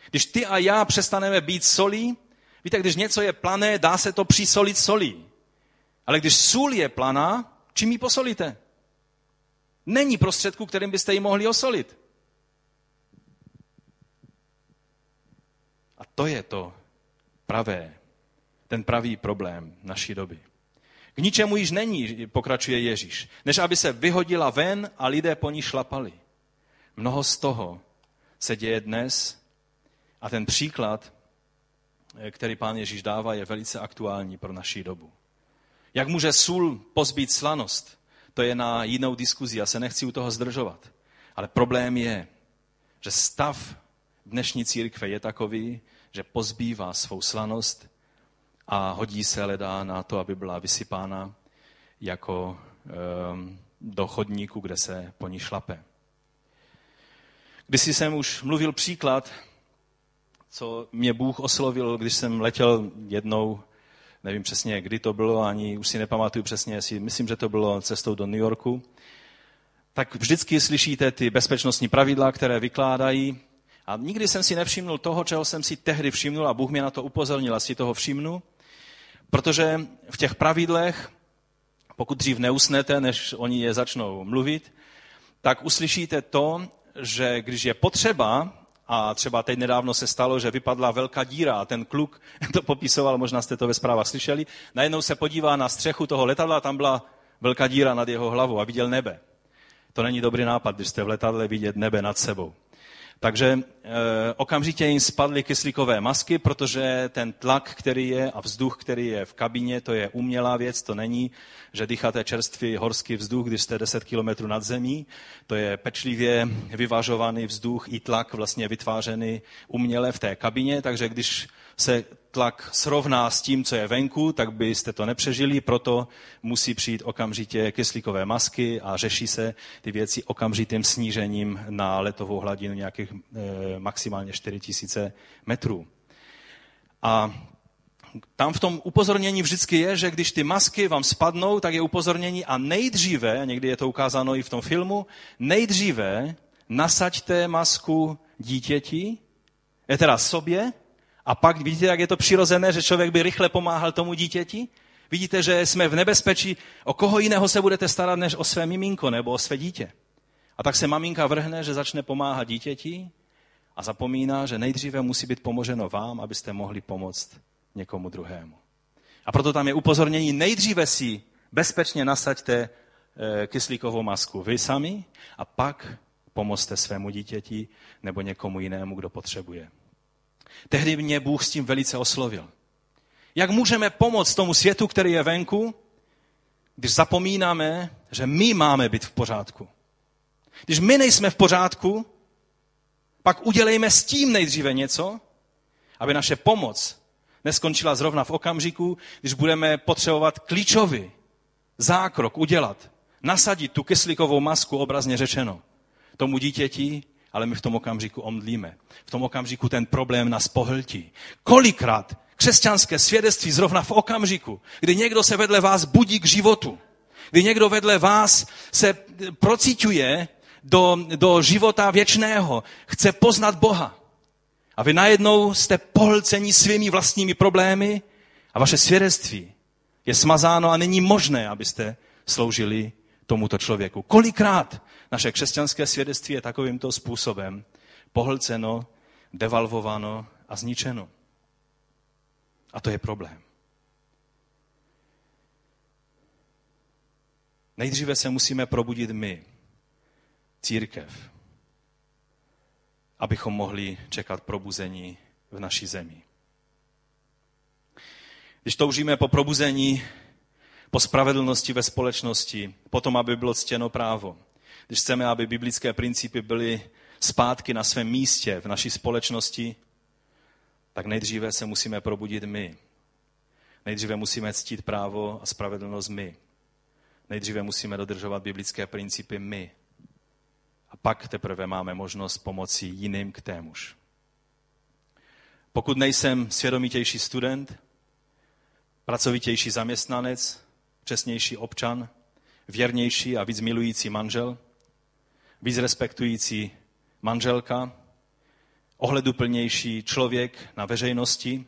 Když ty a já přestaneme být solí, víte, když něco je plané, dá se to přisolit solí. Ale když sůl je planá, čím ji posolíte? Není prostředku, kterým byste ji mohli osolit. To je to pravé, ten pravý problém naší doby. K ničemu již není, pokračuje Ježíš, než aby se vyhodila ven a lidé po ní šlapali. Mnoho z toho se děje dnes a ten příklad, který pán Ježíš dává, je velice aktuální pro naší dobu. Jak může sůl pozbít slanost? To je na jinou diskuzi, já se nechci u toho zdržovat. Ale problém je, že stav dnešní církve je takový, že pozbývá svou slanost a hodí se ledá na to, aby byla vysypána jako um, do chodníku, kde se po ní šlape. Když jsem už mluvil příklad, co mě Bůh oslovil, když jsem letěl jednou, nevím přesně, kdy to bylo, ani už si nepamatuju přesně, jestli, myslím, že to bylo cestou do New Yorku, tak vždycky slyšíte ty bezpečnostní pravidla, které vykládají a nikdy jsem si nevšimnul toho, čeho jsem si tehdy všimnul a Bůh mě na to upozornil, a si toho všimnu, protože v těch pravidlech, pokud dřív neusnete, než oni je začnou mluvit, tak uslyšíte to, že když je potřeba, a třeba teď nedávno se stalo, že vypadla velká díra a ten kluk *laughs* to popisoval, možná jste to ve zprávách slyšeli, najednou se podívá na střechu toho letadla tam byla velká díra nad jeho hlavou a viděl nebe. To není dobrý nápad, když jste v letadle vidět nebe nad sebou. Takže e, okamžitě jim spadly kyslíkové masky, protože ten tlak, který je a vzduch, který je v kabině, to je umělá věc, to není, že dýcháte čerstvý horský vzduch, když jste 10 kilometrů nad zemí. To je pečlivě vyvažovaný vzduch i tlak vlastně vytvářený uměle v té kabině, takže když se tlak srovná s tím, co je venku, tak byste to nepřežili, proto musí přijít okamžitě kyslíkové masky a řeší se ty věci okamžitým snížením na letovou hladinu nějakých e, maximálně 4000 metrů. A tam v tom upozornění vždycky je, že když ty masky vám spadnou, tak je upozornění a nejdříve, někdy je to ukázáno i v tom filmu, nejdříve nasaďte masku dítěti, je teda sobě, a pak vidíte, jak je to přirozené, že člověk by rychle pomáhal tomu dítěti? Vidíte, že jsme v nebezpečí. O koho jiného se budete starat, než o své miminko nebo o své dítě? A tak se maminka vrhne, že začne pomáhat dítěti a zapomíná, že nejdříve musí být pomoženo vám, abyste mohli pomoct někomu druhému. A proto tam je upozornění, nejdříve si bezpečně nasaďte eh, kyslíkovou masku vy sami a pak pomozte svému dítěti nebo někomu jinému, kdo potřebuje. Tehdy mě Bůh s tím velice oslovil. Jak můžeme pomoct tomu světu, který je venku, když zapomínáme, že my máme být v pořádku. Když my nejsme v pořádku, pak udělejme s tím nejdříve něco, aby naše pomoc neskončila zrovna v okamžiku, když budeme potřebovat klíčový zákrok udělat, nasadit tu kyslíkovou masku, obrazně řečeno, tomu dítěti, ale my v tom okamžiku omdlíme. V tom okamžiku ten problém nás pohltí. Kolikrát křesťanské svědectví zrovna v okamžiku, kdy někdo se vedle vás budí k životu, kdy někdo vedle vás se procítuje do, do života věčného, chce poznat Boha. A vy najednou jste pohlceni svými vlastními problémy a vaše svědectví je smazáno a není možné, abyste sloužili tomuto člověku. Kolikrát naše křesťanské svědectví je takovýmto způsobem pohlceno, devalvováno a zničeno. A to je problém. Nejdříve se musíme probudit my, církev, abychom mohli čekat probuzení v naší zemi. Když toužíme po probuzení, po spravedlnosti ve společnosti, potom, aby bylo ctěno právo. Když chceme, aby biblické principy byly zpátky na svém místě v naší společnosti, tak nejdříve se musíme probudit my. Nejdříve musíme ctít právo a spravedlnost my. Nejdříve musíme dodržovat biblické principy my. A pak teprve máme možnost pomoci jiným k témuž. Pokud nejsem svědomitější student, pracovitější zaměstnanec, přesnější občan, věrnější a víc milující manžel, víc respektující manželka, ohleduplnější člověk na veřejnosti,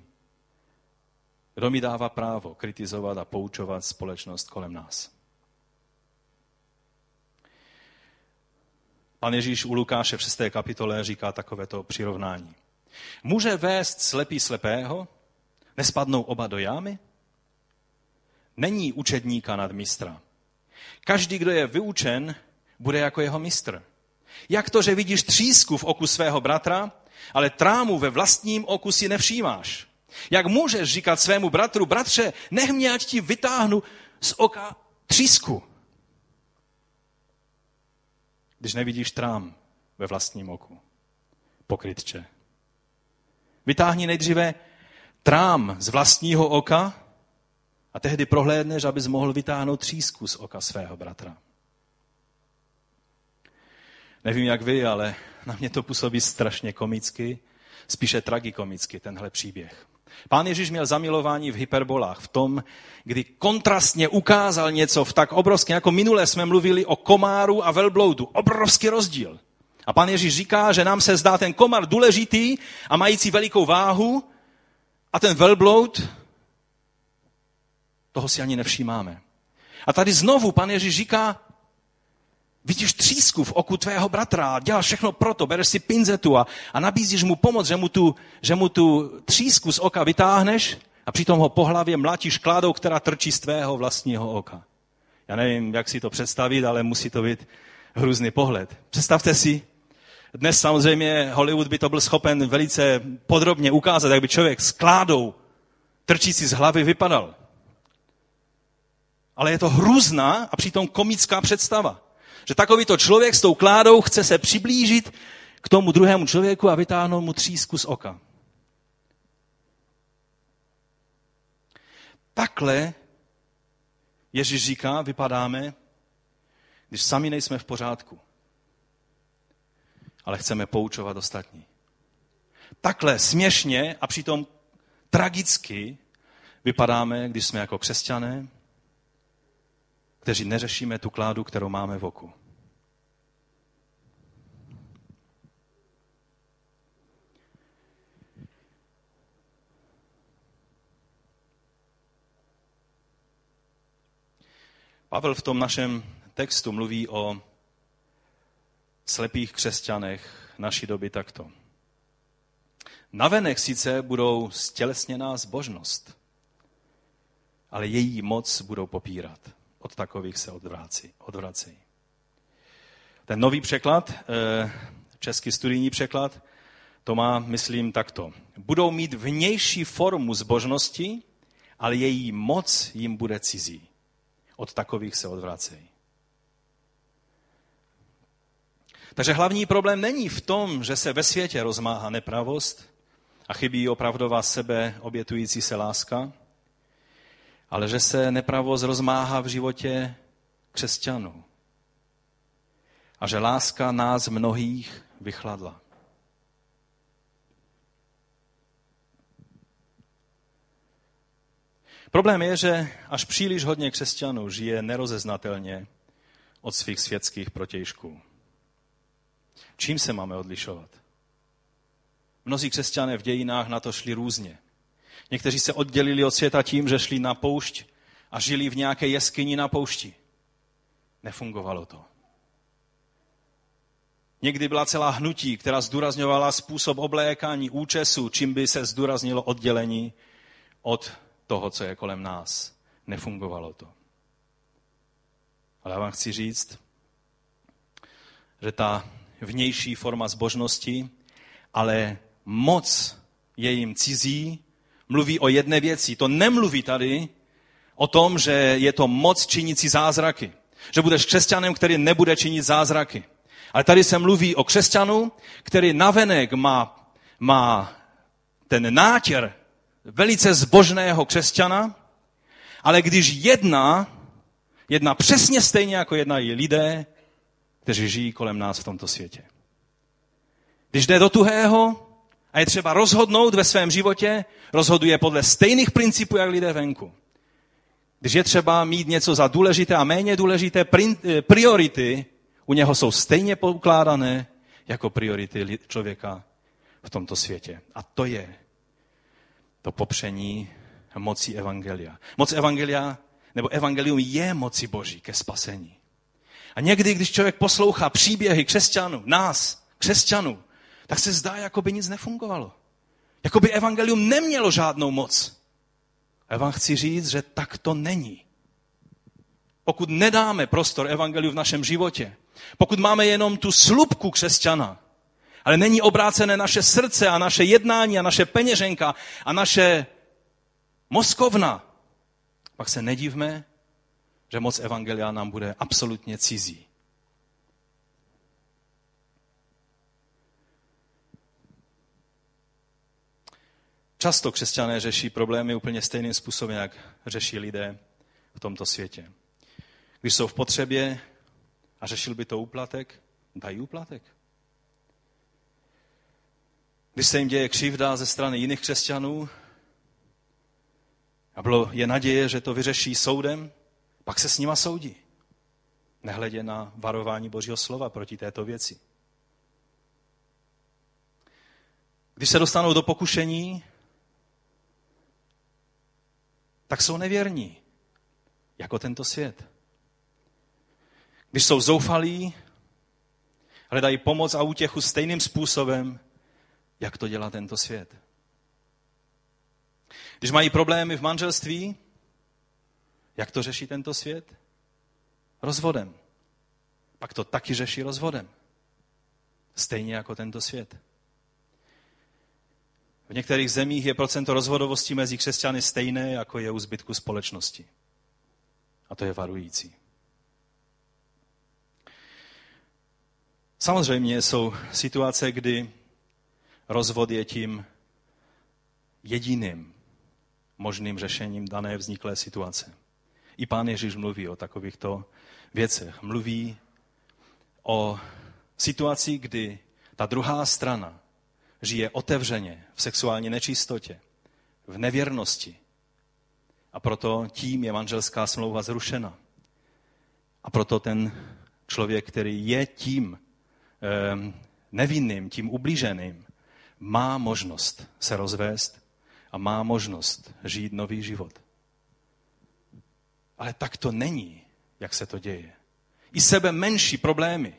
kdo mi dává právo kritizovat a poučovat společnost kolem nás. Pan Ježíš u Lukáše v 6. kapitole říká takovéto přirovnání. Může vést slepý slepého? Nespadnou oba do jámy? Není učedníka nad mistra. Každý, kdo je vyučen, bude jako jeho mistr. Jak to, že vidíš třísku v oku svého bratra, ale trámu ve vlastním oku si nevšímáš? Jak můžeš říkat svému bratru, bratře, nech mě, ať ti vytáhnu z oka třísku, když nevidíš trám ve vlastním oku. Pokrytče. Vytáhni nejdříve trám z vlastního oka a tehdy prohlédneš, abys mohl vytáhnout třísku z oka svého bratra. Nevím, jak vy, ale na mě to působí strašně komicky, spíše tragikomicky, tenhle příběh. Pán Ježíš měl zamilování v hyperbolách, v tom, kdy kontrastně ukázal něco v tak obrovském, jako minule jsme mluvili o komáru a velbloudu. Obrovský rozdíl. A pan Ježíš říká, že nám se zdá ten komar důležitý a mající velikou váhu a ten velbloud, toho si ani nevšímáme. A tady znovu pan Ježíš říká, vidíš třísku v oku tvého bratra, děláš všechno proto, bereš si pinzetu a, a nabízíš mu pomoc, že mu, tu, že mu tu třísku z oka vytáhneš a přitom ho po hlavě mlátíš kládou, která trčí z tvého vlastního oka. Já nevím, jak si to představit, ale musí to být hrůzný pohled. Představte si, dnes samozřejmě Hollywood by to byl schopen velice podrobně ukázat, jak by člověk s kládou trčící z hlavy vypadal. Ale je to hrůzná a přitom komická představa. Že takovýto člověk s tou kládou chce se přiblížit k tomu druhému člověku a vytáhnout mu třísku z oka. Takhle Ježíš říká, vypadáme, když sami nejsme v pořádku, ale chceme poučovat ostatní. Takhle směšně a přitom tragicky vypadáme, když jsme jako křesťané, kteří neřešíme tu kládu, kterou máme v oku. Pavel v tom našem textu mluví o slepých křesťanech naší doby takto. Navenek sice budou stělesněná zbožnost, ale její moc budou popírat od takových se odvrací, odvrací. Ten nový překlad, eh, český studijní překlad, to má, myslím, takto. Budou mít vnější formu zbožnosti, ale její moc jim bude cizí. Od takových se odvracejí. Takže hlavní problém není v tom, že se ve světě rozmáhá nepravost a chybí opravdová sebe obětující se láska, ale že se nepravost rozmáhá v životě křesťanů. A že láska nás mnohých vychladla. Problém je, že až příliš hodně křesťanů žije nerozeznatelně od svých světských protějšků. Čím se máme odlišovat? Mnozí křesťané v dějinách na to šli různě. Někteří se oddělili od světa tím, že šli na poušť a žili v nějaké jeskyni na poušti. Nefungovalo to. Někdy byla celá hnutí, která zdůrazňovala způsob oblékání, účesu, čím by se zdůraznilo oddělení od toho, co je kolem nás. Nefungovalo to. Ale já vám chci říct, že ta vnější forma zbožnosti, ale moc je jim cizí mluví o jedné věci. To nemluví tady o tom, že je to moc činící zázraky. Že budeš křesťanem, který nebude činit zázraky. Ale tady se mluví o křesťanu, který navenek má, má ten nátěr velice zbožného křesťana, ale když jedná, jedná přesně stejně, jako jednají lidé, kteří žijí kolem nás v tomto světě. Když jde do tuhého a je třeba rozhodnout ve svém životě, rozhoduje podle stejných principů, jak lidé venku. Když je třeba mít něco za důležité a méně důležité, eh, priority u něho jsou stejně poukládané jako priority člověka v tomto světě. A to je to popření mocí Evangelia. Moc Evangelia, nebo Evangelium je moci Boží ke spasení. A někdy, když člověk poslouchá příběhy křesťanů, nás, křesťanů, tak se zdá, jako by nic nefungovalo. Jako by Evangelium nemělo žádnou moc. A já vám chci říct, že tak to není. Pokud nedáme prostor Evangeliu v našem životě, pokud máme jenom tu slupku křesťana, ale není obrácené naše srdce a naše jednání a naše peněženka a naše moskovna, pak se nedivme, že moc Evangelia nám bude absolutně cizí. Často křesťané řeší problémy úplně stejným způsobem, jak řeší lidé v tomto světě. Když jsou v potřebě a řešil by to úplatek, dají úplatek. Když se jim děje křivda ze strany jiných křesťanů a bylo, je naděje, že to vyřeší soudem, pak se s nima soudí. Nehledě na varování Božího slova proti této věci. Když se dostanou do pokušení, tak jsou nevěrní, jako tento svět. Když jsou zoufalí, hledají pomoc a útěchu stejným způsobem, jak to dělá tento svět. Když mají problémy v manželství, jak to řeší tento svět? Rozvodem. Pak to taky řeší rozvodem. Stejně jako tento svět. V některých zemích je procento rozvodovosti mezi křesťany stejné, jako je u zbytku společnosti. A to je varující. Samozřejmě jsou situace, kdy rozvod je tím jediným možným řešením dané vzniklé situace. I pán Ježíš mluví o takovýchto věcech. Mluví o situaci, kdy ta druhá strana žije otevřeně v sexuální nečistotě, v nevěrnosti. A proto tím je manželská smlouva zrušena. A proto ten člověk, který je tím eh, nevinným, tím ublíženým, má možnost se rozvést a má možnost žít nový život. Ale tak to není, jak se to děje. I sebe menší problémy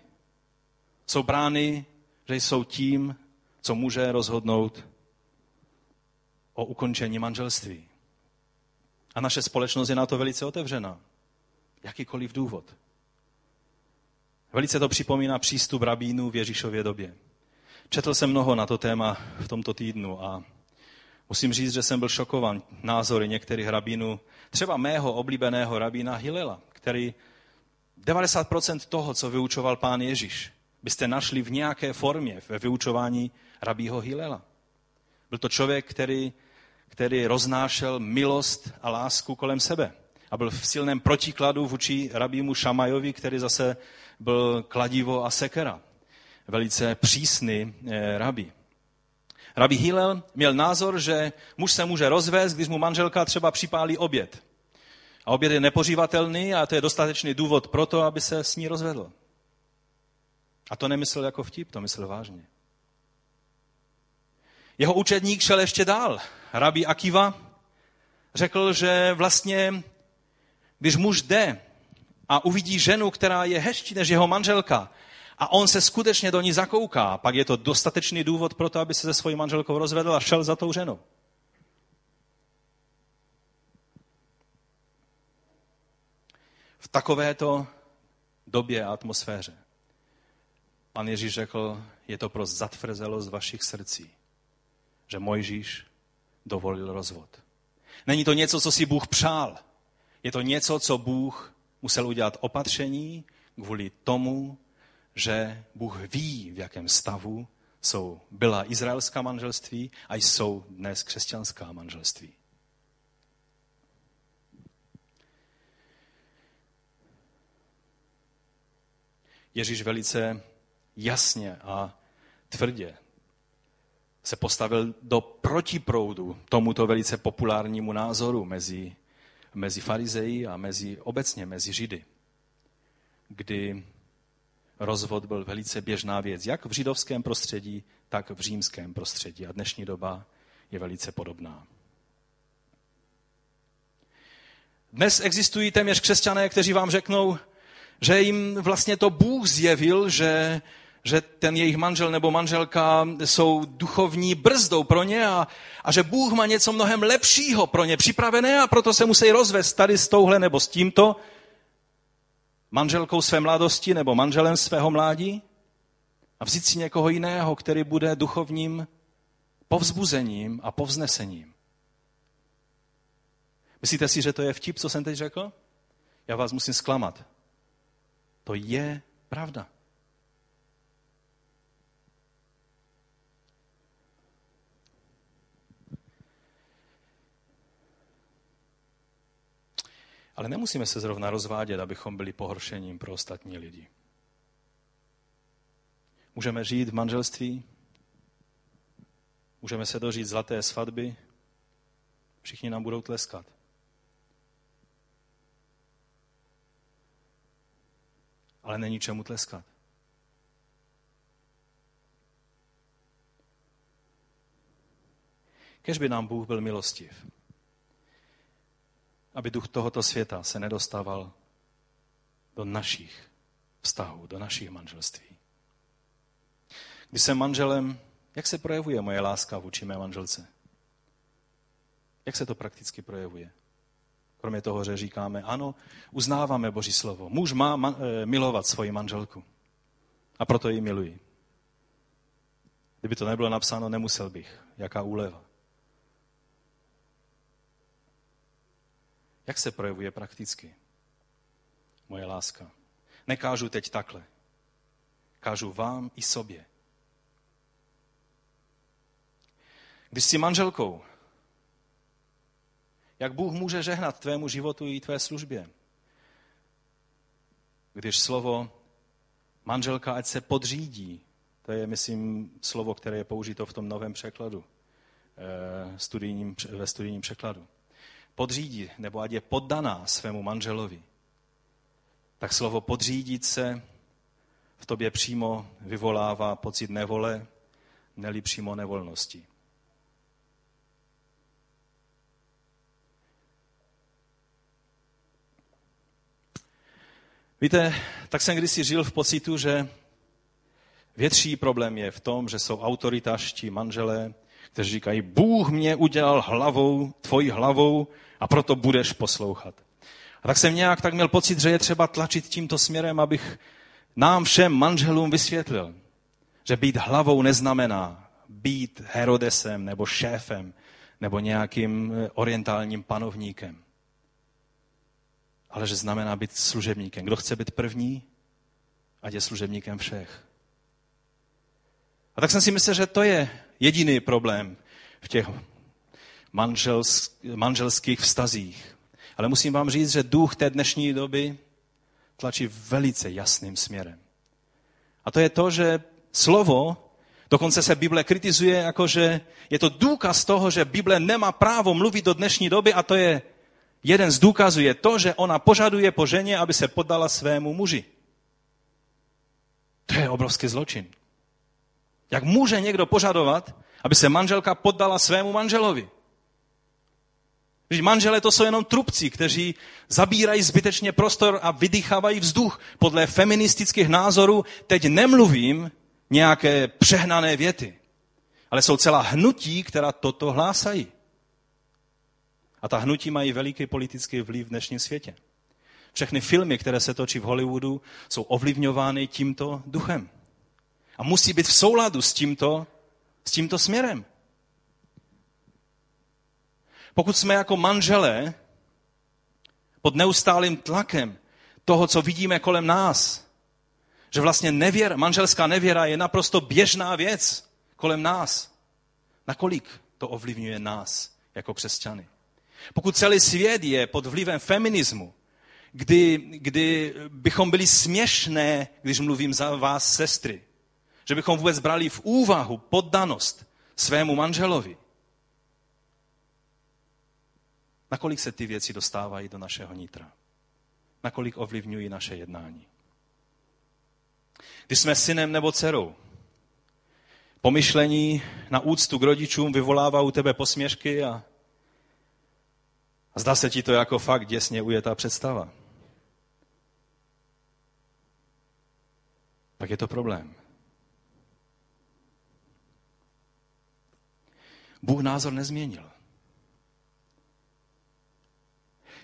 jsou brány, že jsou tím, co může rozhodnout o ukončení manželství. A naše společnost je na to velice otevřená. Jakýkoliv důvod. Velice to připomíná přístup rabínů v Ježíšově době. Četl jsem mnoho na to téma v tomto týdnu a musím říct, že jsem byl šokovan názory některých rabínů, třeba mého oblíbeného rabína Hilela, který 90% toho, co vyučoval pán Ježíš, byste našli v nějaké formě ve vyučování rabího Hilela. Byl to člověk, který, který roznášel milost a lásku kolem sebe. A byl v silném protikladu vůči rabímu Šamajovi, který zase byl kladivo a sekera velice přísný eh, rabi. Rabi Hillel měl názor, že muž se může rozvést, když mu manželka třeba připálí oběd. A oběd je nepožívatelný a to je dostatečný důvod pro to, aby se s ní rozvedl. A to nemyslel jako vtip, to myslel vážně. Jeho učedník šel ještě dál. Rabi Akiva řekl, že vlastně, když muž jde a uvidí ženu, která je hezčí než jeho manželka, a on se skutečně do ní zakouká, pak je to dostatečný důvod pro to, aby se se svojí manželkou rozvedl a šel za tou ženou. V takovéto době a atmosféře pan Ježíš řekl, je to pro zatvrzelost vašich srdcí, že Mojžíš dovolil rozvod. Není to něco, co si Bůh přál, Je to něco, co Bůh musel udělat opatření kvůli tomu, že Bůh ví, v jakém stavu jsou, byla izraelská manželství a jsou dnes křesťanská manželství. Ježíš velice jasně a tvrdě se postavil do protiproudu tomuto velice populárnímu názoru mezi, mezi farizeji a mezi, obecně mezi židy, kdy rozvod byl velice běžná věc, jak v židovském prostředí, tak v římském prostředí. A dnešní doba je velice podobná. Dnes existují téměř křesťané, kteří vám řeknou, že jim vlastně to Bůh zjevil, že, že ten jejich manžel nebo manželka jsou duchovní brzdou pro ně a, a že Bůh má něco mnohem lepšího pro ně připravené a proto se musí rozvést tady s touhle nebo s tímto manželkou své mladosti nebo manželem svého mládí a vzít si někoho jiného, který bude duchovním povzbuzením a povznesením. Myslíte si, že to je vtip, co jsem teď řekl? Já vás musím zklamat. To je pravda. Ale nemusíme se zrovna rozvádět, abychom byli pohoršením pro ostatní lidi. Můžeme žít v manželství, můžeme se dožít zlaté svatby, všichni nám budou tleskat. Ale není čemu tleskat. Kež by nám Bůh byl milostiv aby duch tohoto světa se nedostával do našich vztahů, do našich manželství. Když jsem manželem, jak se projevuje moje láska vůči mé manželce? Jak se to prakticky projevuje? Kromě toho, že říkáme, ano, uznáváme Boží slovo. Muž má eh, milovat svoji manželku. A proto ji miluji. Kdyby to nebylo napsáno, nemusel bych. Jaká úleva. Jak se projevuje prakticky moje láska? Nekážu teď takhle. Kážu vám i sobě. Když jsi manželkou, jak Bůh může žehnat tvému životu i tvé službě? Když slovo manželka ať se podřídí, to je, myslím, slovo, které je použito v tom novém překladu, eh, studijním, ve studijním překladu podřídí, nebo ať je poddaná svému manželovi, tak slovo podřídit se v tobě přímo vyvolává pocit nevole, neli přímo nevolnosti. Víte, tak jsem kdysi žil v pocitu, že větší problém je v tom, že jsou autoritářští manželé, kteří říkají, Bůh mě udělal hlavou, tvojí hlavou a proto budeš poslouchat. A tak jsem nějak tak měl pocit, že je třeba tlačit tímto směrem, abych nám všem manželům vysvětlil, že být hlavou neznamená být Herodesem nebo šéfem nebo nějakým eh, orientálním panovníkem. Ale že znamená být služebníkem. Kdo chce být první, ať je služebníkem všech. A tak jsem si myslel, že to je jediný problém v těch manželských vztazích. Ale musím vám říct, že duch té dnešní doby tlačí velice jasným směrem. A to je to, že slovo, dokonce se Bible kritizuje, jako že je to důkaz toho, že Bible nemá právo mluvit do dnešní doby a to je jeden z důkazů je to, že ona požaduje po ženě, aby se poddala svému muži. To je obrovský zločin. Jak může někdo požadovat, aby se manželka poddala svému manželovi? Když manželé to jsou jenom trubci, kteří zabírají zbytečně prostor a vydýchávají vzduch. Podle feministických názorů teď nemluvím nějaké přehnané věty, ale jsou celá hnutí, která toto hlásají. A ta hnutí mají veliký politický vliv v dnešním světě. Všechny filmy, které se točí v Hollywoodu, jsou ovlivňovány tímto duchem. A musí být v souladu s tímto, s tímto směrem. Pokud jsme jako manželé pod neustálým tlakem toho, co vidíme kolem nás. Že vlastně nevěr, manželská nevěra je naprosto běžná věc kolem nás. Nakolik to ovlivňuje nás jako křesťany? Pokud celý svět je pod vlivem feminismu, kdy, kdy bychom byli směšné, když mluvím za vás, sestry, že bychom vůbec brali v úvahu poddanost svému manželovi, nakolik se ty věci dostávají do našeho nitra? Nakolik ovlivňují naše jednání? Když jsme synem nebo dcerou, pomyšlení na úctu k rodičům vyvolává u tebe posměšky a, a zdá se ti to jako fakt děsně ujetá představa. Pak je to problém. Bůh názor nezměnil.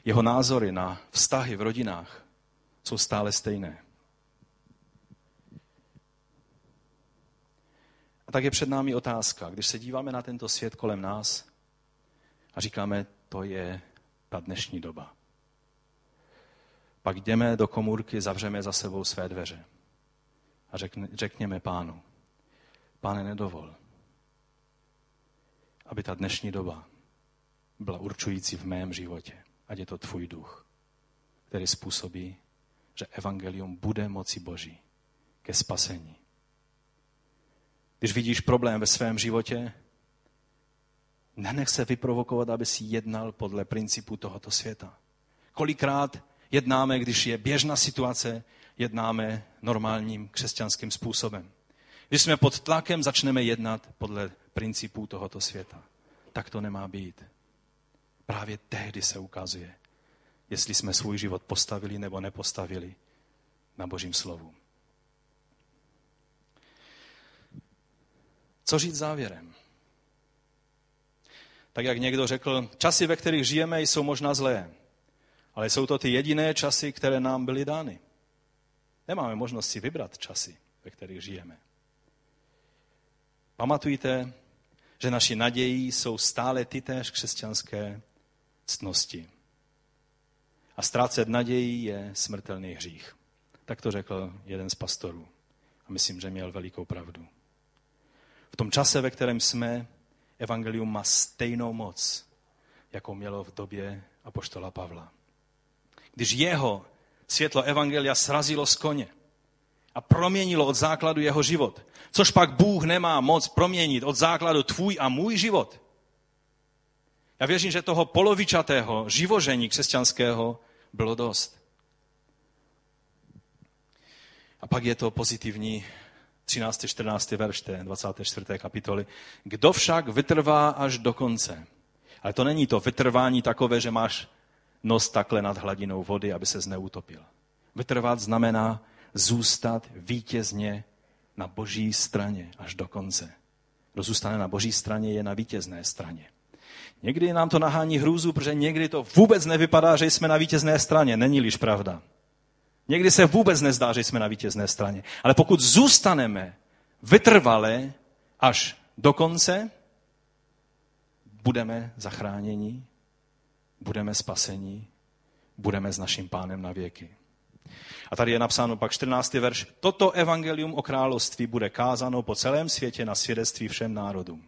Jeho názory na vztahy v rodinách jsou stále stejné. A tak je před námi otázka, když se díváme na tento svět kolem nás a říkáme, to je ta dnešní doba. Pak jdeme do komůrky, zavřeme za sebou své dveře a řekne, řekněme pánu, pane, nedovol, aby ta dnešní doba byla určující v mém životě. Ať je to tvůj duch, který způsobí, že evangelium bude moci Boží ke spasení. Když vidíš problém ve svém životě, nenech se vyprovokovat, aby si jednal podle principu tohoto světa. Kolikrát jednáme, když je běžná situace, jednáme normálním křesťanským způsobem. Když jsme pod tlakem, začneme jednat podle principů tohoto světa. Tak to nemá být. Právě tehdy se ukazuje, jestli jsme svůj život postavili nebo nepostavili na Božím slovu. Co říct závěrem? Tak jak někdo řekl, časy, ve kterých žijeme, jsou možná zlé, ale jsou to ty jediné časy, které nám byly dány. Nemáme možnost si vybrat časy, ve kterých žijeme. Pamatujte, že naši naději jsou stále ty též křesťanské ctnosti. A ztrácet naději je smrtelný hřích. Tak to řekl jeden z pastorů. A myslím, že měl velikou pravdu. V tom čase, ve kterém jsme, evangelium má stejnou moc, jako mělo v době apoštola Pavla. Když jeho světlo evangelia srazilo z koně a proměnilo od základu jeho život, což pak Bůh nemá moc proměnit od základu tvůj a můj život. Já věřím, že toho polovičatého živožení křesťanského bylo dost. A pak je to pozitivní 13. 14. verš té 24. kapitoly. Kdo však vytrvá až do konce. Ale to není to vytrvání takové, že máš nos takhle nad hladinou vody, aby se zneutopil. Vytrvat znamená zůstat vítězně na boží straně až do konce. Kdo zůstane na boží straně, je na vítězné straně. Někdy nám to nahání hrůzu, protože někdy to vůbec nevypadá, že jsme na vítězné straně. Není-liž pravda. Někdy se vůbec nezdá, že jsme na vítězné straně. Ale pokud zůstaneme vytrvale až do konce, budeme zachráněni, budeme spaseni, budeme s naším pánem na věky. A tady je napsáno pak 14. verš. Toto evangelium o království bude kázáno po celém světě na svědectví všem národům.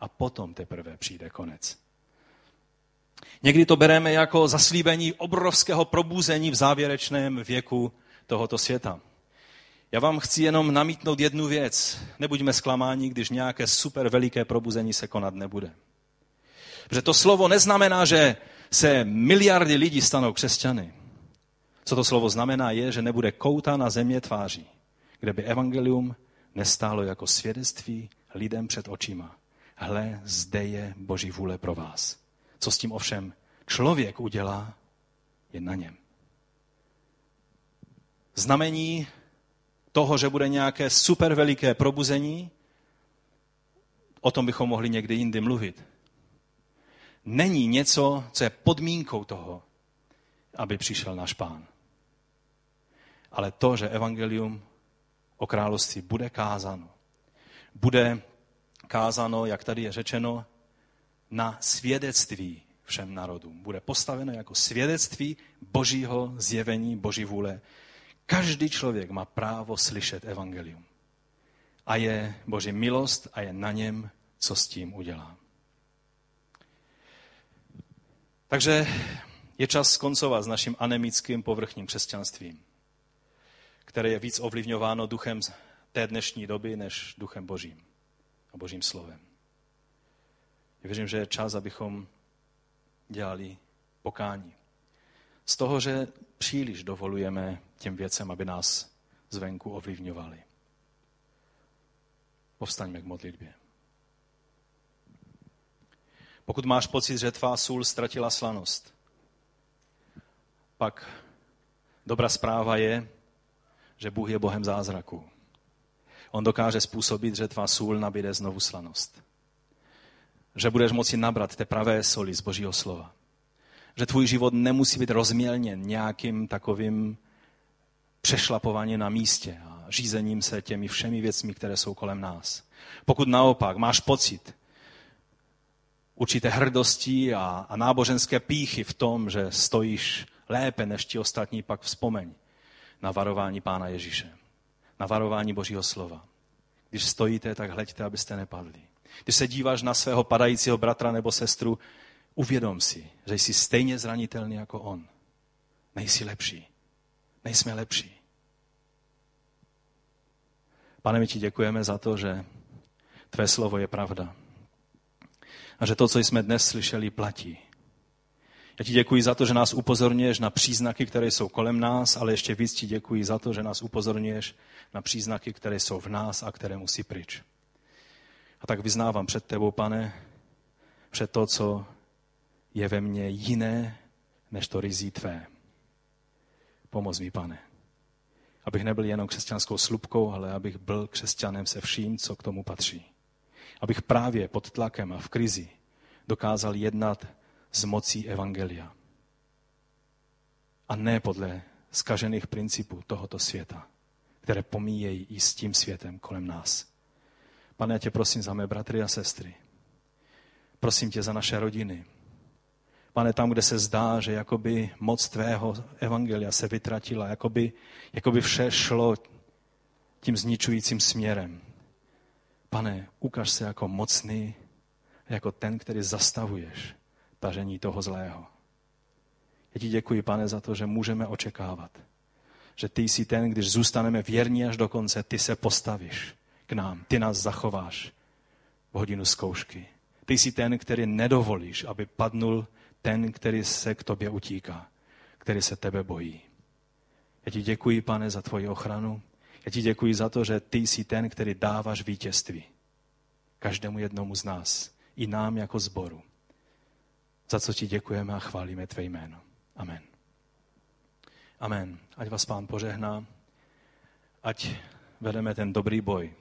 A potom teprve přijde konec. Někdy to bereme jako zaslíbení obrovského probuzení v závěrečném věku tohoto světa. Já vám chci jenom namítnout jednu věc. Nebuďme zklamáni, když nějaké super veliké probuzení se konat nebude. Protože to slovo neznamená, že se miliardy lidí stanou křesťany. Co to slovo znamená, je, že nebude kouta na země tváří, kde by evangelium nestálo jako svědectví lidem před očima. Hle, zde je Boží vůle pro vás. Co s tím ovšem člověk udělá, je na něm. Znamení toho, že bude nějaké super veliké probuzení, o tom bychom mohli někdy jindy mluvit. Není něco, co je podmínkou toho, aby přišel náš pán. Ale to, že evangelium o království bude kázáno. Bude kázáno, jak tady je řečeno, na svědectví všem národům. Bude postaveno jako svědectví božího zjevení, boží vůle. Každý člověk má právo slyšet evangelium. A je boží milost a je na něm, co s tím udělá. Takže je čas skoncovat s naším anemickým povrchním křesťanstvím, které je víc ovlivňováno duchem té dnešní doby než duchem božím a božím slovem. Já věřím, že je čas, abychom dělali pokání. Z toho, že příliš dovolujeme těm věcem, aby nás zvenku ovlivňovali. Povstaňme k modlitbě. Pokud máš pocit, že tvá sůl ztratila slanost, pak dobrá zpráva je, že Bůh je Bohem zázraku. On dokáže způsobit, že tvá sůl nabíde znovu slanost. Že budeš moci nabrat té pravé soli z Božího slova. Že tvůj život nemusí být rozmělněn nějakým takovým přešlapováním na místě a řízením se těmi všemi věcmi, které jsou kolem nás. Pokud naopak máš pocit, určité hrdosti a, a náboženské píchy v tom, že stojíš lépe než ti ostatní, pak vzpomeň na varování Pána Ježíše, na varování Božího slova. Když stojíte, tak hleďte, abyste nepadli. Když se díváš na svého padajícího bratra nebo sestru, uvědom si, že jsi stejně zranitelný jako on. Nejsi lepší. Nejsme lepší. Pane, my ti děkujeme za to, že tvé slovo je pravda a že to, co jsme dnes slyšeli, platí. Já ti děkuji za to, že nás upozorňuješ na příznaky, které jsou kolem nás, ale ještě víc ti děkuji za to, že nás upozorňuješ na příznaky, které jsou v nás a které musí pryč. A tak vyznávám před tebou, pane, před to, co je ve mně jiné, než to rizí tvé. Pomoz mi, pane. Abych nebyl jenom křesťanskou slupkou, ale abych byl křesťanem se vším, co k tomu patří abych právě pod tlakem a v krizi dokázal jednat z mocí Evangelia. A ne podle skažených principů tohoto světa, které pomíjejí i s tím světem kolem nás. Pane, já tě prosím za mé bratry a sestry. Prosím tě za naše rodiny. Pane, tam, kde se zdá, že jakoby moc tvého evangelia se vytratila, jakoby, jakoby vše šlo tím zničujícím směrem, Pane, ukaž se jako mocný, jako ten, který zastavuješ tažení toho zlého. Já ti děkuji, pane, za to, že můžeme očekávat, že ty jsi ten, když zůstaneme věrní až do konce, ty se postavíš k nám, ty nás zachováš v hodinu zkoušky. Ty jsi ten, který nedovolíš, aby padnul ten, který se k tobě utíká, který se tebe bojí. Já ti děkuji, pane, za tvoji ochranu. Já ti děkuji za to, že ty jsi ten, který dáváš vítězství. Každému jednomu z nás. I nám jako zboru. Za co ti děkujeme a chválíme tvé jméno. Amen. Amen. Ať vás pán požehná. Ať vedeme ten dobrý boj.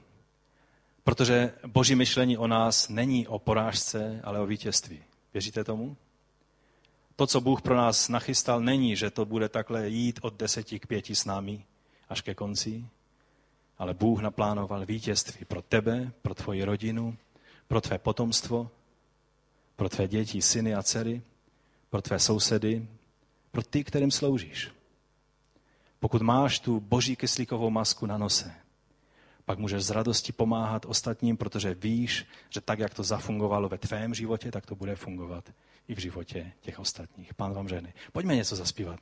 Protože boží myšlení o nás není o porážce, ale o vítězství. Věříte tomu? To, co Bůh pro nás nachystal, není, že to bude takhle jít od deseti k pěti s námi až ke konci, ale Bůh naplánoval vítězství pro tebe, pro tvoji rodinu, pro tvé potomstvo, pro tvé děti, syny a dcery, pro tvé sousedy, pro ty, kterým sloužíš. Pokud máš tu boží kyslíkovou masku na nose, pak můžeš z radosti pomáhat ostatním, protože víš, že tak, jak to zafungovalo ve tvém životě, tak to bude fungovat i v životě těch ostatních. Pán vám ženy. Pojďme něco zaspívat.